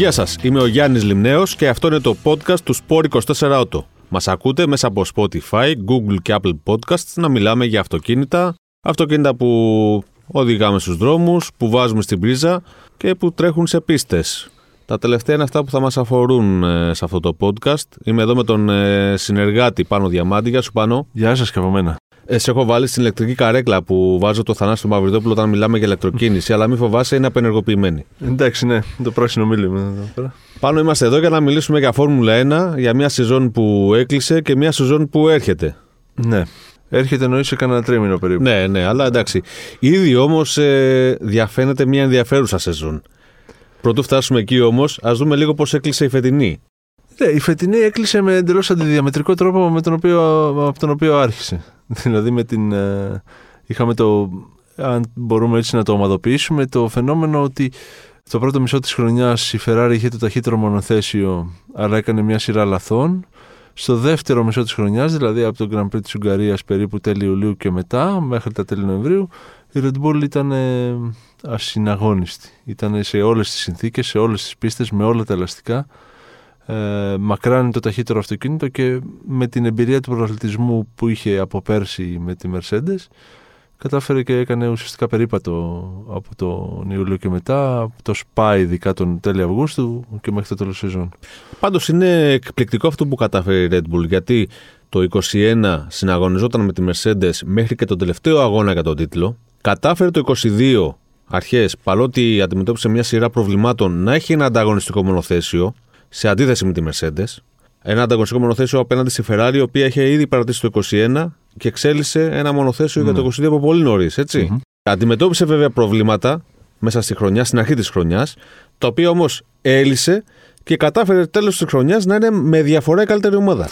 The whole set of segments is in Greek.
Γεια σας, είμαι ο Γιάννης Λιμνέος και αυτό είναι το podcast του Sport 24 Auto. Μας ακούτε μέσα από Spotify, Google και Apple Podcasts να μιλάμε για αυτοκίνητα, αυτοκίνητα που οδηγάμε στους δρόμους, που βάζουμε στην πρίζα και που τρέχουν σε πίστες. Τα τελευταία είναι αυτά που θα μας αφορούν ε, σε αυτό το podcast. Είμαι εδώ με τον ε, συνεργάτη Πάνο Διαμάντη. Γεια σου Πάνο. Γεια σας και από μένα. Ε, σε έχω βάλει στην ηλεκτρική καρέκλα που βάζω το Θανάσιο Μαυριδόπουλο όταν μιλάμε για ηλεκτροκίνηση, αλλά μην φοβάσαι, είναι απενεργοποιημένη. Εντάξει, ναι, το πράσινο μίλημα εδώ πέρα. Πάνω είμαστε εδώ για να μιλήσουμε για Φόρμουλα 1, για μια σεζόν που έκλεισε και μια σεζόν που έρχεται. Ναι. Έρχεται εννοείς σε κανένα τρίμηνο περίπου. Ναι, ναι, αλλά εντάξει. Ήδη όμως ε, διαφαίνεται μια ενδιαφέρουσα σεζόν. Πρωτού φτάσουμε εκεί όμως, ας δούμε λίγο πώς έκλεισε η φετινή. Ναι, η φετινή έκλεισε με εντελώς αντιδιαμετρικό τρόπο με τον οποίο, από τον οποίο άρχισε. δηλαδή με την. Ε, είχαμε το. Αν μπορούμε έτσι να το ομαδοποιήσουμε, το φαινόμενο ότι στο πρώτο μισό της χρονιάς η Ferrari είχε το ταχύτερο μονοθέσιο, αλλά έκανε μια σειρά λαθών. Στο δεύτερο μισό της χρονιάς, δηλαδή από τον Grand Prix της Ουγγαρίας περίπου τέλη Ιουλίου και μετά, μέχρι τα τέλη Νοεμβρίου, η Red Bull ήταν ασυναγώνιστη. Ήταν σε όλες τις συνθήκες, σε όλες τις πίστες, με όλα τα ελαστικά. Ε, μακράν το ταχύτερο αυτοκίνητο και με την εμπειρία του πρωταθλητισμού που είχε από πέρσι με τη Mercedes κατάφερε και έκανε ουσιαστικά περίπατο από τον Ιούλιο και μετά, το ΣΠΑ ειδικά τον τέλη Αυγούστου και μέχρι το τέλος σεζόν. Πάντως είναι εκπληκτικό αυτό που κατάφερε η Red Bull γιατί το 21 συναγωνιζόταν με τη Mercedes μέχρι και τον τελευταίο αγώνα για τον τίτλο. Κατάφερε το 22 αρχές, παρότι αντιμετώπισε μια σειρά προβλημάτων, να έχει ένα ανταγωνιστικό μονοθέσιο σε αντίθεση με τη Mercedes. Ένα ανταγωνιστικό μονοθέσιο απέναντι στη Ferrari, η οποία είχε ήδη παρατήσει το 21 και εξέλισε ένα μονοθέσιο για το 22 από πολύ νωρίς, Αντιμετώπισε βέβαια προβλήματα μέσα στη χρονιά, στην αρχή της χρονιάς, τα οποία όμως έλυσε και κατάφερε τέλος της χρονιάς να είναι με διαφορά η καλύτερη ομάδα.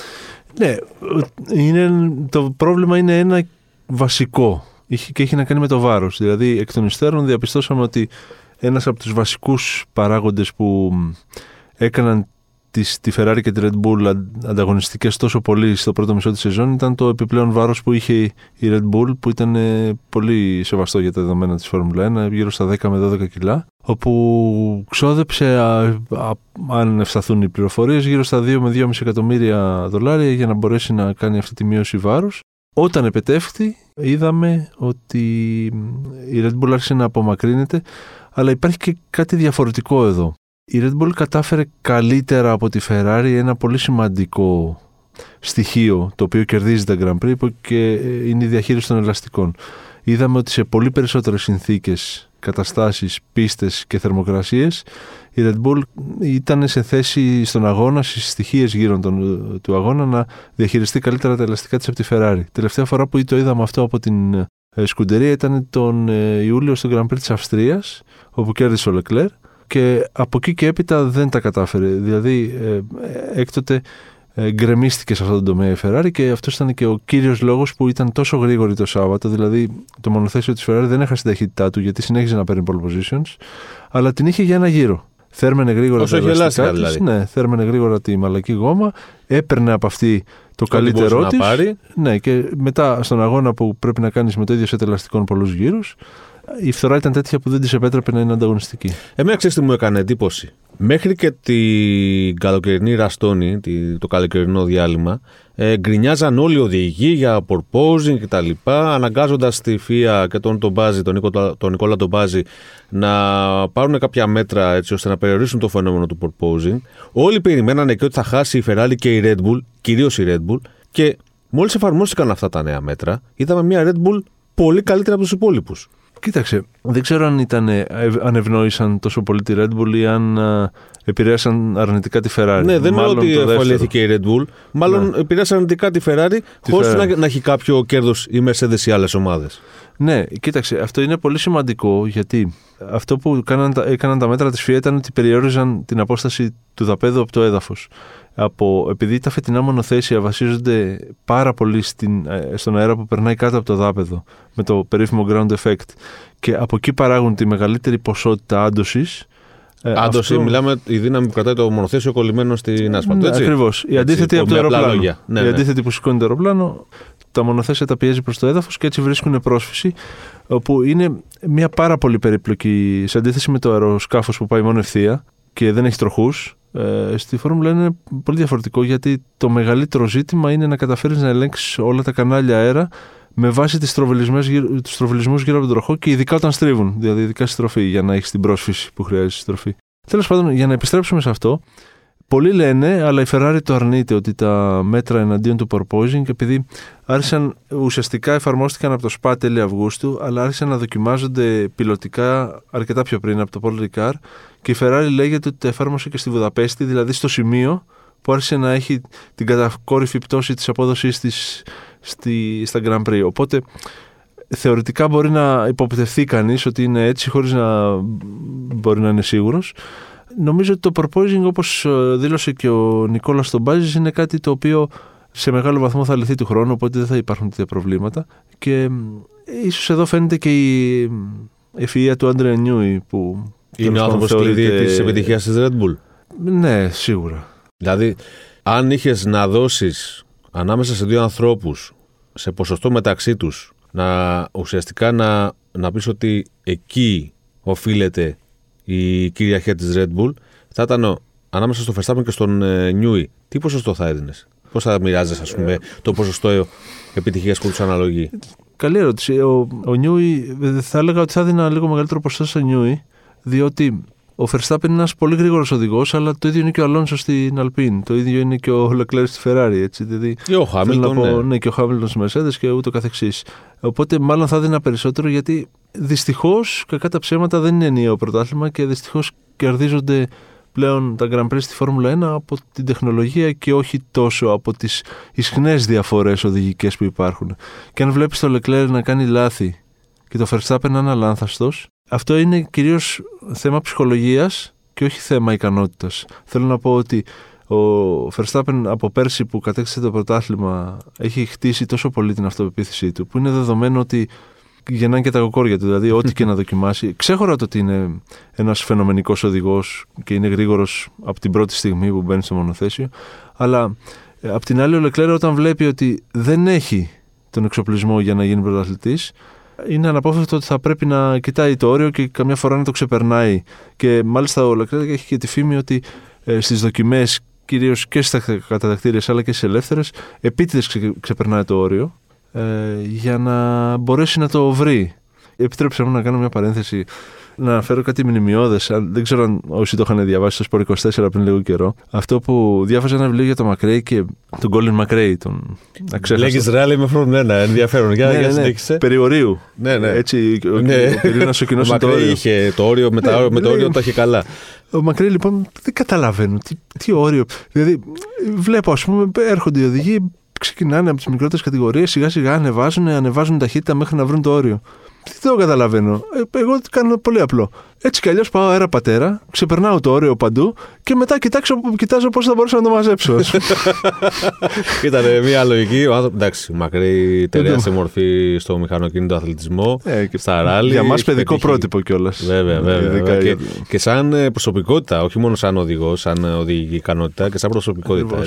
Ναι, είναι, το πρόβλημα είναι ένα βασικό και έχει να κάνει με το βάρος. Δηλαδή, εκ των υστέρων διαπιστώσαμε ότι ένας από τους βασικούς παράγοντες που έκαναν τις, τη Ferrari και τη Red Bull ανταγωνιστικές τόσο πολύ στο πρώτο μισό της σεζόν ήταν το επιπλέον βάρος που είχε η Red Bull που ήταν ε, πολύ σεβαστό για τα δεδομένα της Φόρμουλα 1 γύρω στα 10 με 12 κιλά όπου ξόδεψε, αν ευσταθούν οι πληροφορίες, γύρω στα 2 με 2,5 εκατομμύρια δολάρια για να μπορέσει να κάνει αυτή τη μείωση βάρους. Όταν επετεύχθη, είδαμε ότι η Red Bull άρχισε να απομακρύνεται, αλλά υπάρχει και κάτι διαφορετικό εδώ η Red Bull κατάφερε καλύτερα από τη Ferrari ένα πολύ σημαντικό στοιχείο το οποίο κερδίζει τα Grand Prix και είναι η διαχείριση των ελαστικών. Είδαμε ότι σε πολύ περισσότερες συνθήκες, καταστάσεις, πίστες και θερμοκρασίες η Red Bull ήταν σε θέση στον αγώνα, στις στοιχείες γύρω των, του αγώνα να διαχειριστεί καλύτερα τα ελαστικά της από τη Ferrari. Τελευταία φορά που το είδαμε αυτό από την ε, σκουντερία ήταν τον ε, Ιούλιο στο Grand Prix της Αυστρίας όπου κέρδισε ο Leclerc και από εκεί και έπειτα δεν τα κατάφερε. Δηλαδή ε, έκτοτε ε, γκρεμίστηκε σε αυτόν τον τομέα η Ferrari και αυτός ήταν και ο κύριος λόγος που ήταν τόσο γρήγορη το Σάββατο. Δηλαδή το μονοθέσιο της Ferrari δεν έχασε την ταχύτητά του γιατί συνέχιζε να παίρνει pole positions, αλλά την είχε για ένα γύρο. Θέρμενε γρήγορα Όσο τα ελαστικά, δηλαδή. Ναι, θέρμενε γρήγορα τη μαλακή γόμα, έπαιρνε από αυτή το καλύτερό της. Ναι, και μετά στον αγώνα που πρέπει να κάνεις με το ίδιο σε ελαστικών πολλούς γύρους, η φθορά ήταν τέτοια που δεν της επέτρεπε να είναι ανταγωνιστική. Εμένα ξέρεις τι μου έκανε εντύπωση. Μέχρι και την καλοκαιρινή ραστόνη, το καλοκαιρινό διάλειμμα, ε, γκρινιάζαν όλοι οι οδηγοί για porposing κτλ. Αναγκάζοντας τη ΦΙΑ και τον, τον, Μπάζη, τον, Νίκο, τον Νικόλα τον Μπάζη να πάρουν κάποια μέτρα έτσι ώστε να περιορίσουν το φαινόμενο του porposing. Όλοι περιμένανε και ότι θα χάσει η Ferrari και η Red Bull, κυρίως η Red Bull. Και μόλις εφαρμόστηκαν αυτά τα νέα μέτρα, είδαμε μια Red Bull πολύ καλύτερα από τους υπόλοιπους. Κοίταξε, δεν ξέρω αν, ήταν, αν ευνόησαν τόσο πολύ τη Red Bull ή αν επηρέασαν αρνητικά τη Ferrari. Ναι, δεν είναι ότι εφαλήθηκε η Red Bull. Μάλλον ναι. επηρέασαν αρνητικά τη Ferrari χωρίς να, να, έχει κάποιο κέρδος η Mercedes ή άλλες ομάδες. Ναι, κοίταξε, αυτό είναι πολύ σημαντικό γιατί αυτό που έκαναν, έκαναν τα μέτρα της FIA ήταν ότι περιόριζαν την απόσταση του δαπέδου από το έδαφος από, επειδή τα φετινά μονοθέσια βασίζονται πάρα πολύ στην, ε, στον αέρα που περνάει κάτω από το δάπεδο με το περίφημο ground effect και από εκεί παράγουν τη μεγαλύτερη ποσότητα άντωση. Ε, άντωση, αυτό... μιλάμε η δύναμη που κρατάει το μονοθέσιο κολλημένο στην άσφαλτο. Ναι, Ακριβώς. Η αντίθετη από το αεροπλάνο. Ναι, η ναι. αντίθετη που σηκώνει το αεροπλάνο, τα μονοθέσια τα πιέζει προς το έδαφος και έτσι βρίσκουν πρόσφυση. Όπου είναι μια πάρα πολύ περίπλοκη σε αντίθεση με το αεροσκάφος που πάει μόνο ευθεία και δεν έχει τροχούς. Ε, στη Φόρμουλα είναι πολύ διαφορετικό γιατί το μεγαλύτερο ζήτημα είναι να καταφέρεις να ελέγξεις όλα τα κανάλια αέρα με βάση τους τροβελισμού γύρω από τον τροχό και ειδικά όταν στρίβουν. Δηλαδή, ειδικά στη στροφή, για να έχεις την πρόσφυση που χρειάζεται στη στροφή. Τέλος πάντων, για να επιστρέψουμε σε αυτό, πολλοί λένε, αλλά η Ferrari το αρνείται ότι τα μέτρα εναντίον του porpoising, επειδή άρχισαν ουσιαστικά εφαρμόστηκαν από το ΣΠΑ τέλη Αυγούστου, αλλά άρχισαν να δοκιμάζονται πιλωτικά αρκετά πιο πριν από το Paul Ricard και η Ferrari λέγεται ότι τα εφάρμοσε και στη Βουδαπέστη, δηλαδή στο σημείο που άρχισε να έχει την κατακόρυφη πτώση της απόδοσης της στη, στα Grand Prix. Οπότε θεωρητικά μπορεί να υποπτευθεί κανείς ότι είναι έτσι χωρίς να μπορεί να είναι σίγουρος. Νομίζω ότι το proposing όπως ε, δήλωσε και ο Νικόλας στον Μπάζης είναι κάτι το οποίο σε μεγάλο βαθμό θα λυθεί του χρόνου οπότε δεν θα υπάρχουν τέτοια προβλήματα και ίσως εδώ φαίνεται και η ευφυΐα του Άντρε Νιούι που είναι ο άνθρωπος κλειδί της επιτυχίας της Red Bull. Ναι, σίγουρα. Δηλαδή, αν είχες να δώσεις ανάμεσα σε δύο ανθρώπους σε ποσοστό μεταξύ τους να ουσιαστικά να, να πεις ότι εκεί οφείλεται η κυριαρχία της Red Bull θα ήταν ανάμεσα στο Verstappen και στον ε, Νιούι. Τι ποσοστό θα έδινες, Πώς θα μοιράζεσαι, ας πούμε, το ποσοστό επιτυχίας που τους αναλογεί; Καλή ερώτηση. Ο, ο Νιούι, θα έλεγα ότι θα έδινα λίγο μεγαλύτερο ποσοστό στο Νιούι, διότι ο Verstappen είναι ένας πολύ γρήγορος οδηγός, αλλά το ίδιο είναι και ο Αλόνσο στην Αλπίν. Το ίδιο είναι και ο Λεκλέρ στη Ferrari. Έτσι, δηλαδή, και ο Χάμιλτον. Ναι. ναι. και ο Χάμιλτον στη Mercedes και ούτω καθεξής. Οπότε μάλλον θα έδινα περισσότερο γιατί δυστυχώς, κακά τα ψέματα, δεν είναι ενιαίο πρωτάθλημα και δυστυχώς κερδίζονται πλέον τα Grand Prix στη Φόρμουλα 1 από την τεχνολογία και όχι τόσο από τις ισχνές διαφορές οδηγικές που υπάρχουν. Και αν βλέπεις το Leclerc να κάνει λάθη και το Verstappen να είναι αλάνθαστος, αυτό είναι κυρίως θέμα ψυχολογίας και όχι θέμα ικανότητας. Θέλω να πω ότι ο Verstappen από πέρσι που κατέκτησε το πρωτάθλημα έχει χτίσει τόσο πολύ την αυτοπεποίθησή του που είναι δεδομένο ότι γεννάνε και τα κοκόρια του. Δηλαδή, ό,τι και να δοκιμάσει. Ξέχωρα το ότι είναι ένας φαινομενικός οδηγός και είναι γρήγορος από την πρώτη στιγμή που μπαίνει στο μονοθέσιο. Αλλά ε, απ' την άλλη, ο Λεκλέρο όταν βλέπει ότι δεν έχει τον εξοπλισμό για να γίνει πρωταθλητής, είναι αναπόφευκτο ότι θα πρέπει να κοιτάει το όριο και καμιά φορά να το ξεπερνάει. Και μάλιστα ο Λεκλέρο έχει και τη φήμη ότι ε, στις δοκιμές, κυρίως και στα καταδεκτήρια αλλά και στι ελεύθερες, επίτηδες ξεπερνάει το όριο ε, για να μπορέσει να το βρει. Επιτρέψτε μου να κάνω μια παρένθεση να αναφέρω κάτι μνημειώδες. Δεν ξέρω αν όσοι το είχαν διαβάσει στο Sport 24 πριν λίγο καιρό. Αυτό που διάβαζα ένα βιβλίο για τον Μακρέι και τον Κόλλιν Μακρέι. Τον Λέγεις ρεάλ με φρόν ένα ενδιαφέρον. Για, ναι, για ναι, ναι. Περιορίου. Ναι, ναι. Έτσι, ο, ναι. ο, ο κοινός το όριο. είχε το όριο, με, ναι, με το όριο τα είχε καλά. Ο Μακρέι λοιπόν δεν καταλαβαίνω τι, τι όριο. Δηλαδή, βλέπω, ας πούμε, έρχονται οι οδηγοί, ξεκινάνε από τις μικρότερες κατηγορίες, σιγά σιγά ανεβάζουν, ανεβάζουν ταχύτητα μέχρι να βρουν το όριο. Δεν το καταλαβαίνω; Ε, εγώ κάνω πολύ απλό. Έτσι κι αλλιώς πάω αέρα πατέρα, ξεπερνάω το όριο παντού και μετά κοιτάξω, κοιτάζω πώς θα μπορούσα να το μαζέψω. Ήταν μια λογική. Ο άνθρωπο, εντάξει, μακρύ τεράστια μορφή στο μηχανοκίνητο αθλητισμό, ε, και στα ράλι. Για μας παιδικό πετύχει... πρότυπο κιόλας. Βέβαια, βέβαια. βέβαια. Και, και, σαν ε, προσωπικότητα, όχι μόνο σαν οδηγός, σαν οδηγική ικανότητα και σαν προσωπικότητα.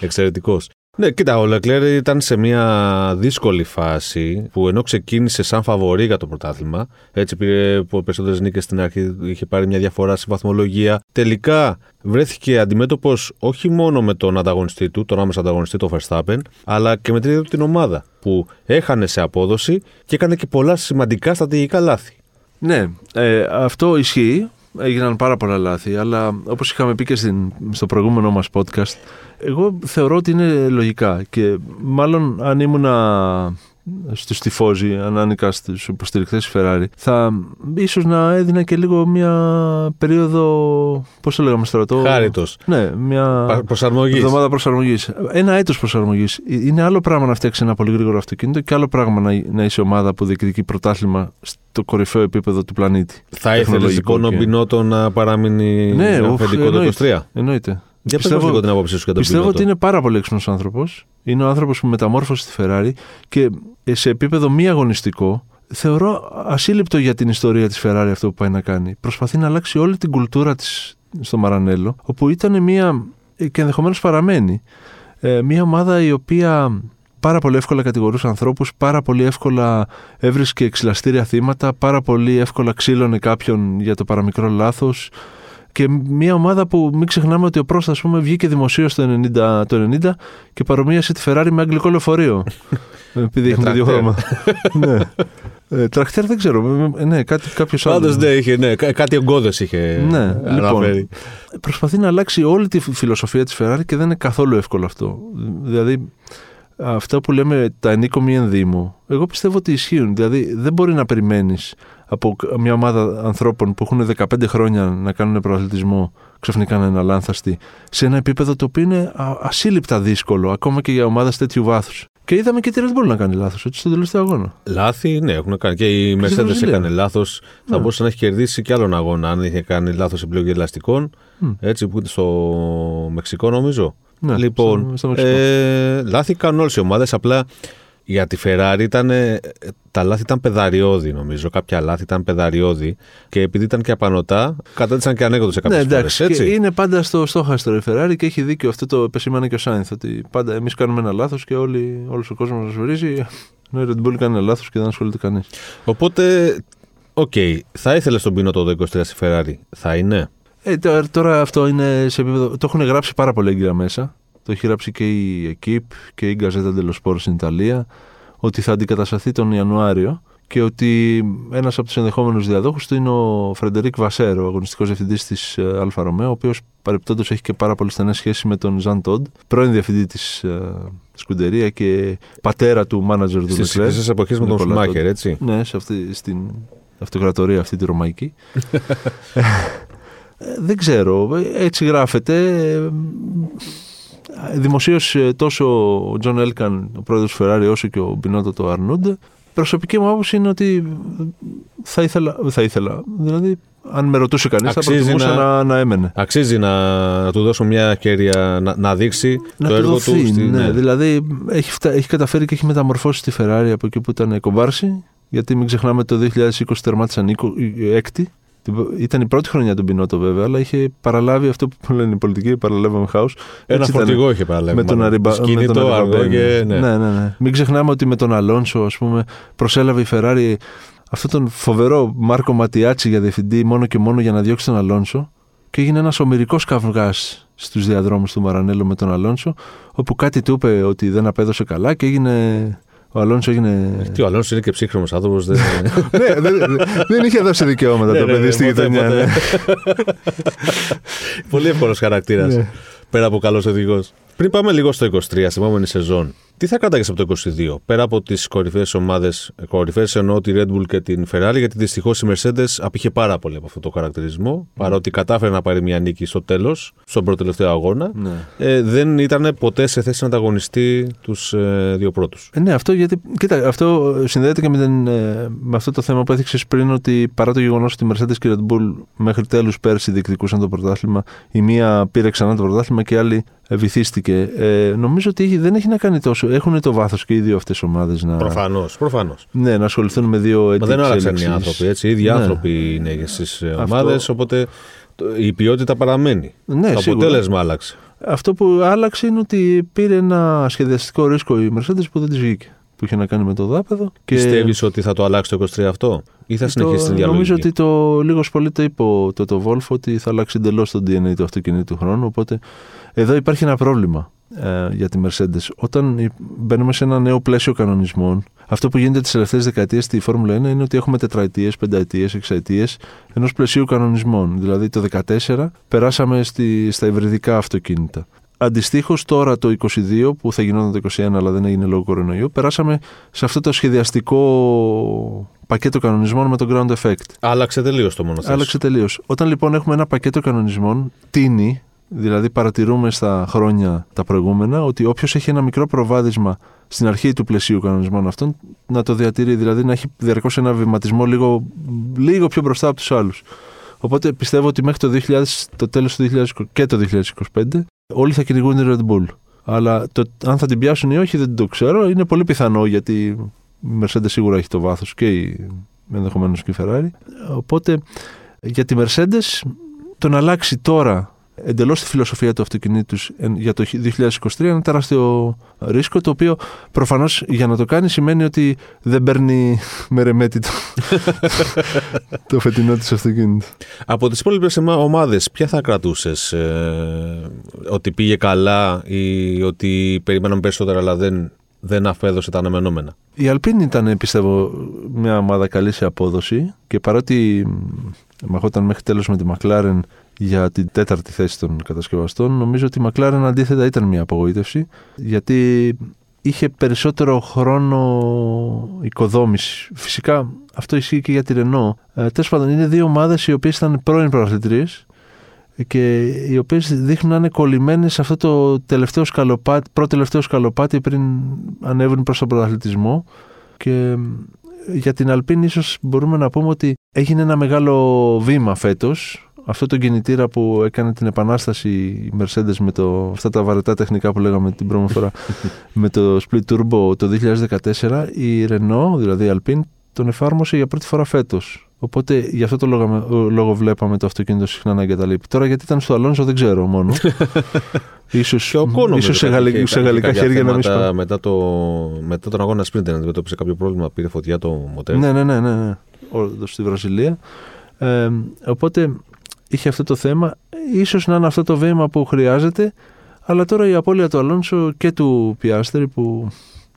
Εξαιρετικός. Ναι, κοίτα, ο Λεκλέρ ήταν σε μια δύσκολη φάση που ενώ ξεκίνησε σαν φαβορή για το πρωτάθλημα, έτσι πήρε περισσότερες νίκες στην αρχή, είχε πάρει μια διαφορά στη βαθμολογία. Τελικά βρέθηκε αντιμέτωπος όχι μόνο με τον ανταγωνιστή του, τον άμεσα ανταγωνιστή, τον Verstappen, αλλά και με την την ομάδα που έχανε σε απόδοση και έκανε και πολλά σημαντικά στρατηγικά λάθη. Ναι, ε, αυτό ισχύει. Έγιναν πάρα πολλά λάθη, αλλά όπως είχαμε πει και στην, στο προηγούμενο μας podcast, εγώ θεωρώ ότι είναι λογικά και μάλλον αν ήμουνα στου τυφόζοι, αν άνοικα στους υποστηρικτές της Ferrari, θα ίσως να έδινα και λίγο μια περίοδο. Πώς το λέγαμε στρατό; Χάριτος. Ναι, μια. Προσαρμογής. Εβδομάδα προσαρμογής. Ένα έτος προσαρμογής. Είναι άλλο πράγμα να φτιάξει ένα πολύ γρήγορο αυτοκίνητο και άλλο πράγμα να, να είσαι ομάδα που διεκδικεί πρωτάθλημα στο κορυφαίο επίπεδο του πλανήτη. Θα ήθελες λοιπόν ο Μπινότο να παραμείνει ναι, αφεντικό το 23. Εννοείται. Για πιστεύω, την άποψή σου για τον Πιστεύω ότι είναι πάρα πολύ έξυπνος άνθρωπος. Είναι ο άνθρωπος που μεταμόρφωσε τη Ferrari και σε επίπεδο μη αγωνιστικό θεωρώ ασύλληπτο για την ιστορία της Ferrari αυτό που πάει να κάνει. Προσπαθεί να αλλάξει όλη την κουλτούρα της στο Μαρανέλο, όπου ήταν μια. και ενδεχομένως παραμένει. Ε, μια ομάδα η οποία πάρα πολύ εύκολα κατηγορούσε ανθρώπους, πάρα πολύ εύκολα έβρισκε εξυλαστήρια θύματα, πάρα πολύ εύκολα ξύλωνε κάποιον για το παραμικρό λάθος Και μια ομάδα που μην ξεχνάμε ότι ο Πρόστ, ας πούμε, βγήκε δημοσίως το 90, το 90 και παρομοίασε τη Ferrari με αγγλικό λεωφορείο. Επειδή έχουμε το δύο χρώμα. ναι. Ε, τρακτέρ δεν ξέρω. Ε, ναι, κάτι, κάποιος Πάντως άλλος. ναι, είχε, ναι, κά- κάτι ογκώδε είχε Ναι, αναφέρει. λοιπόν. Προσπαθεί να αλλάξει όλη τη φιλοσοφία της Ferrari και δεν είναι καθόλου εύκολο αυτό. Δηλαδή, αυτά που λέμε τα ενίκο μη ενδύμου, εγώ πιστεύω ότι ισχύουν. Δηλαδή, δεν μπορεί να περιμένεις από μια ομάδα ανθρώπων που έχουν 15 χρόνια να κάνουν προαθλητισμό ξαφνικά να είναι αλάνθαστοι σε ένα επίπεδο το οποίο είναι α- ασύλληπτα δύσκολο, ακόμα και για ομάδες τέτοιου βάθους. Και είδαμε και τη Red Bull να κάνει λάθος, έτσι, στον τελευταίο αγώνα. Λάθη, ναι, έχουν κάνει. Και η στη Mercedes Βραζιλία. έκανε λάθος. Θα Ναι. μπορούσε να έχει κερδίσει κι άλλον αγώνα αν είχε κάνει λάθος επιλογή ελαστικών. Μμ. Έτσι, που ήταν στο Μεξικό, νομίζω. Ναι, λοιπόν, στο- στο Μεξικό. ε, λάθη κάνουν όλες οι ομάδες. Απλά για τη Ferrari ήταν, ε, τα λάθη ήταν παιδαριώδη, νομίζω. Κάποια λάθη ήταν παιδαριώδη. Και επειδή ήταν και απανωτά, κατέληξαν και ανέκδοτο σε κάποιες Ναι, φορές. εντάξει. Και είναι πάντα στο στόχαστρο η Ferrari και έχει δίκιο. Αυτό το επεσήμανε και ο Σάινθ. Ότι πάντα εμείς κάνουμε ένα λάθος και όλοι, όλος ο κόσμος μας βρίζει. Ενώ η Red Bull κάνει ένα λάθος και δεν ασχολείται κανείς. Οπότε, οκ, θα ήθελε τον Μπινότο το 23 στη Ferrari. Θα είναι; Ε, τώρα, τώρα αυτό είναι σε επίπεδο. Το έχουν γράψει πάρα πολύ έγκυρα μέσα. Το έχει γράψει και η L'Équipe και η Gazzetta dello Sport στην Ιταλία. Ότι θα αντικατασταθεί τον Ιανουάριο και ότι ένας από τους ενδεχόμενους διαδόχους του είναι ο Φρεντερίκ Βασέρ, ο, ο αγωνιστικός διευθυντής της Άλφα Ρομέο, ο οποίος παρεπτόντω έχει και πάρα πολύ στενές σχέσεις με τον Ζαν Τοντ, πρώην διευθυντή της Σκουντερία και πατέρα του μάνατζερ του Στις Leclerc. χρυσές εποχές με τον Νικολά Σουμάχερ, Τοντ. έτσι. Ναι, σε αυτή, στην αυτοκρατορία αυτή τη ρωμαϊκή. Ε, δεν ξέρω. ε, Έτσι γράφεται. Δημοσίως τόσο ο Τζον Έλκαν, ο πρόεδρος της Ferrari, όσο και ο Μπινότο το αρνούνται. Προσωπική μου άποψη είναι ότι θα ήθελα. Θα ήθελα δηλαδή, αν με ρωτούσε κανείς, θα Αξίζει προτιμούσα να- να, να έμενε. Αξίζει να, να του δώσω μια ευκαιρία να, να δείξει Να το του έργο δοθεί, του. στη- ναι. Δηλαδή έχει, φτα... έχει καταφέρει και έχει μεταμορφώσει τη Ferrari από εκεί που ήταν κομπάρσος. Γιατί μην ξεχνάμε το 2020 τερμάτισαν οίκο- η- έκτη. Την- Ήταν η πρώτη χρονιά του Μπινότο βέβαια, αλλά είχε παραλάβει αυτό που λένε οι πολιτικοί, παραλάβαμε χάου. Ένα φορτηγό είχε παραλάβει. με τον μάλλον. Αριμπα... με Σκηνητό, τον αργό Αριμπαμπένι. και. Ναι. ναι, ναι, ναι. Μην ξεχνάμε ότι με τον Αλόνσο, ας πούμε, προσέλαβε η Ferrari αυτόν τον φοβερό Μάρκο Ματιάτσι για διευθυντή μόνο και μόνο για να διώξει τον Αλόνσο και έγινε ένας ομυρικός καυγάς στους διαδρόμους του Μαρανέλο με τον Αλόνσο όπου κάτι του είπε ότι δεν απέδωσε καλά και έγινε... Ο Αλόνσο έγινε... Τι ο Αλόνσο είναι και ψύχρεμο άνθρωπος. Δεν... ναι, δεν, δεν είχε δώσει δικαιώματα Ναι, το ναι, παιδί ναι, στη ποτέ, γειτονιά. ποτέ. ναι. Πολύ εύκολος χαρακτήρας. Ναι. Πέρα από καλός οδηγός. Πριν πάμε λίγο στο 23, στην επόμενη σεζόν, τι θα κράταγε από το 22, πέρα από τις κορυφαίες ομάδες, κορυφαίες εννοώ τη Red Bull και την Ferrari, γιατί δυστυχώς η Mercedes απήχε πάρα πολύ από αυτό το χαρακτηρισμό, παρότι κατάφερε να πάρει μια νίκη στο τέλος, στον πρώτο τελευταίο αγώνα. Ναι. Ε, δεν ήταν ποτέ σε θέση να ανταγωνιστεί τους ε, δύο πρώτους. Ε, ναι, αυτό γιατί. Κοίτα, αυτό συνδέεται και με, την, ε, με αυτό το θέμα που έθιξες πριν, ότι παρά το γεγονός ότι η Mercedes και η Red Bull μέχρι τέλους πέρσι διεκδικούσαν το πρωτάθλημα, η μία πήρε ξανά το πρωτάθλημα και η άλλη ε, βυθίστηκε. Ε, νομίζω ότι έχει- δεν έχει να κάνει τόσο. Έχουν το βάθος και οι δύο αυτές ομάδες να, Προφανώς, προφανώς. ναι, να ασχοληθούν με δύο έτη. Μα δεν άλλαξαν οι εξέλιξης. άνθρωποι, έτσι. Οι ίδιοι Ναι. άνθρωποι είναι στις Αυτό- ομάδες, οπότε το- η ποιότητα παραμένει. Ναι, το σίγουρα. αποτέλεσμα άλλαξε. Αυτό που άλλαξε είναι ότι πήρε ένα σχεδιαστικό ρίσκο η Mercedes που δεν της βγήκε. Που είχε να κάνει με το δάπεδο. Και... Πιστεύεις ότι θα το αλλάξει το 23 αυτό, ή θα συνεχίσει την διαλογή. Νομίζω ότι το λίγος πολύ το είπε ο- το, το Wolf ότι θα αλλάξει εντελώς το DNA του αυτοκινήτου του χρόνου. Οπότε εδώ υπάρχει ένα πρόβλημα ε, για τη Mercedes. Όταν η- μπαίνουμε σε ένα νέο πλαίσιο κανονισμών, αυτό που γίνεται τις τελευταίες δεκαετίες στη Φόρμουλα 1 είναι ότι έχουμε τετραετίες, πενταετίες, εξαετίες ενός πλαισίου κανονισμών. Δηλαδή το 2014 περάσαμε στη, στα υβριδικά αυτοκίνητα. Αντιστοίχως, τώρα το 22, που θα γινόταν το 21, αλλά δεν έγινε λόγω κορονοϊού, περάσαμε σε αυτό το σχεδιαστικό πακέτο κανονισμών με το ground effect. Άλλαξε τελείως το μονοθέσιο. Άλλαξε τελείως. Όταν λοιπόν έχουμε ένα πακέτο κανονισμών, τίνει, δηλαδή παρατηρούμε στα χρόνια τα προηγούμενα, ότι όποιος έχει ένα μικρό προβάδισμα στην αρχή του πλαισίου κανονισμών αυτών, να το διατηρεί, δηλαδή να έχει διαρκώς ένα βηματισμό λίγο, λίγο πιο μπροστά από τους άλλους. Οπότε πιστεύω ότι μέχρι το, 2000, το τέλος του 2020 και το 2025 όλοι θα κυνηγούν την Red Bull. Αλλά το, αν θα την πιάσουν ή όχι δεν το ξέρω. Είναι πολύ πιθανό γιατί η Mercedes σίγουρα έχει το βάθος και η, ενδεχομένως και η Ferrari. Οπότε για τη Mercedes το να αλλάξει τώρα εντελώ τη φιλοσοφία του αυτοκινήτου για το 2023 είναι ένα τεράστιο ρίσκο. Το οποίο προφανώ για να το κάνει σημαίνει ότι δεν παίρνει με ρεμέτη το, το φετινό τη αυτοκίνητο. Από τι υπόλοιπε ομάδε, ποια θα κρατούσε, ε, ότι πήγε καλά ή ότι περιμέναμε περισσότερα αλλά δεν δεν αφέδωσε τα αναμενόμενα. Η Αλπίν ήταν, πιστεύω, μια ομάδα καλή σε απόδοση και παρότι μαχόταν μέχρι τέλος με τη Μακλάρεν για την τέταρτη θέση των κατασκευαστών, νομίζω ότι η Μακλάρεν αντίθετα ήταν μια απογοήτευση γιατί είχε περισσότερο χρόνο οικοδόμησης. Φυσικά αυτό ισχύει και για τη Ρενό. Ε, Τέλος πάντων, είναι δύο ομάδες οι οποίες ήταν πρώην προαθλητρίε και οι οποίες δείχνουν να είναι κολλημένες σε αυτό το τελευταίο σκαλοπάτι, πρώτο-τελευταίο σκαλοπάτι πριν ανέβουν προς τον πρωταθλητισμό και για την Αλπίν ίσως μπορούμε να πούμε ότι έγινε ένα μεγάλο βήμα φέτος αυτό το κινητήρα που έκανε την επανάσταση η Mercedes με το, αυτά τα βαρετά τεχνικά που λέγαμε την πρώτη φορά με το Split Turbo το 2014 η Renault, δηλαδή η Alpine τον εφάρμοσε για πρώτη φορά φέτος Οπότε γι' αυτό το λόγο, λόγο βλέπαμε το αυτοκίνητο συχνά να εγκαταλείπει. Τώρα γιατί ήταν στο Αλόνσο δεν ξέρω μόνο. ίσως, ίσως σε, γαλλικά, σε γαλλικά χέρια να μην σπάει. Μετά, το, μετά τον αγώνα Sprint αντιμετώπισε κάποιο πρόβλημα, πήρε φωτιά το μοτέρ. Ναι, ναι, ναι, ναι, ναι. στη Βραζιλία. Ε, οπότε είχε αυτό το θέμα. Ίσως να είναι αυτό το βήμα που χρειάζεται. Αλλά τώρα η απώλεια του Αλόνσο και του Πιάστερη που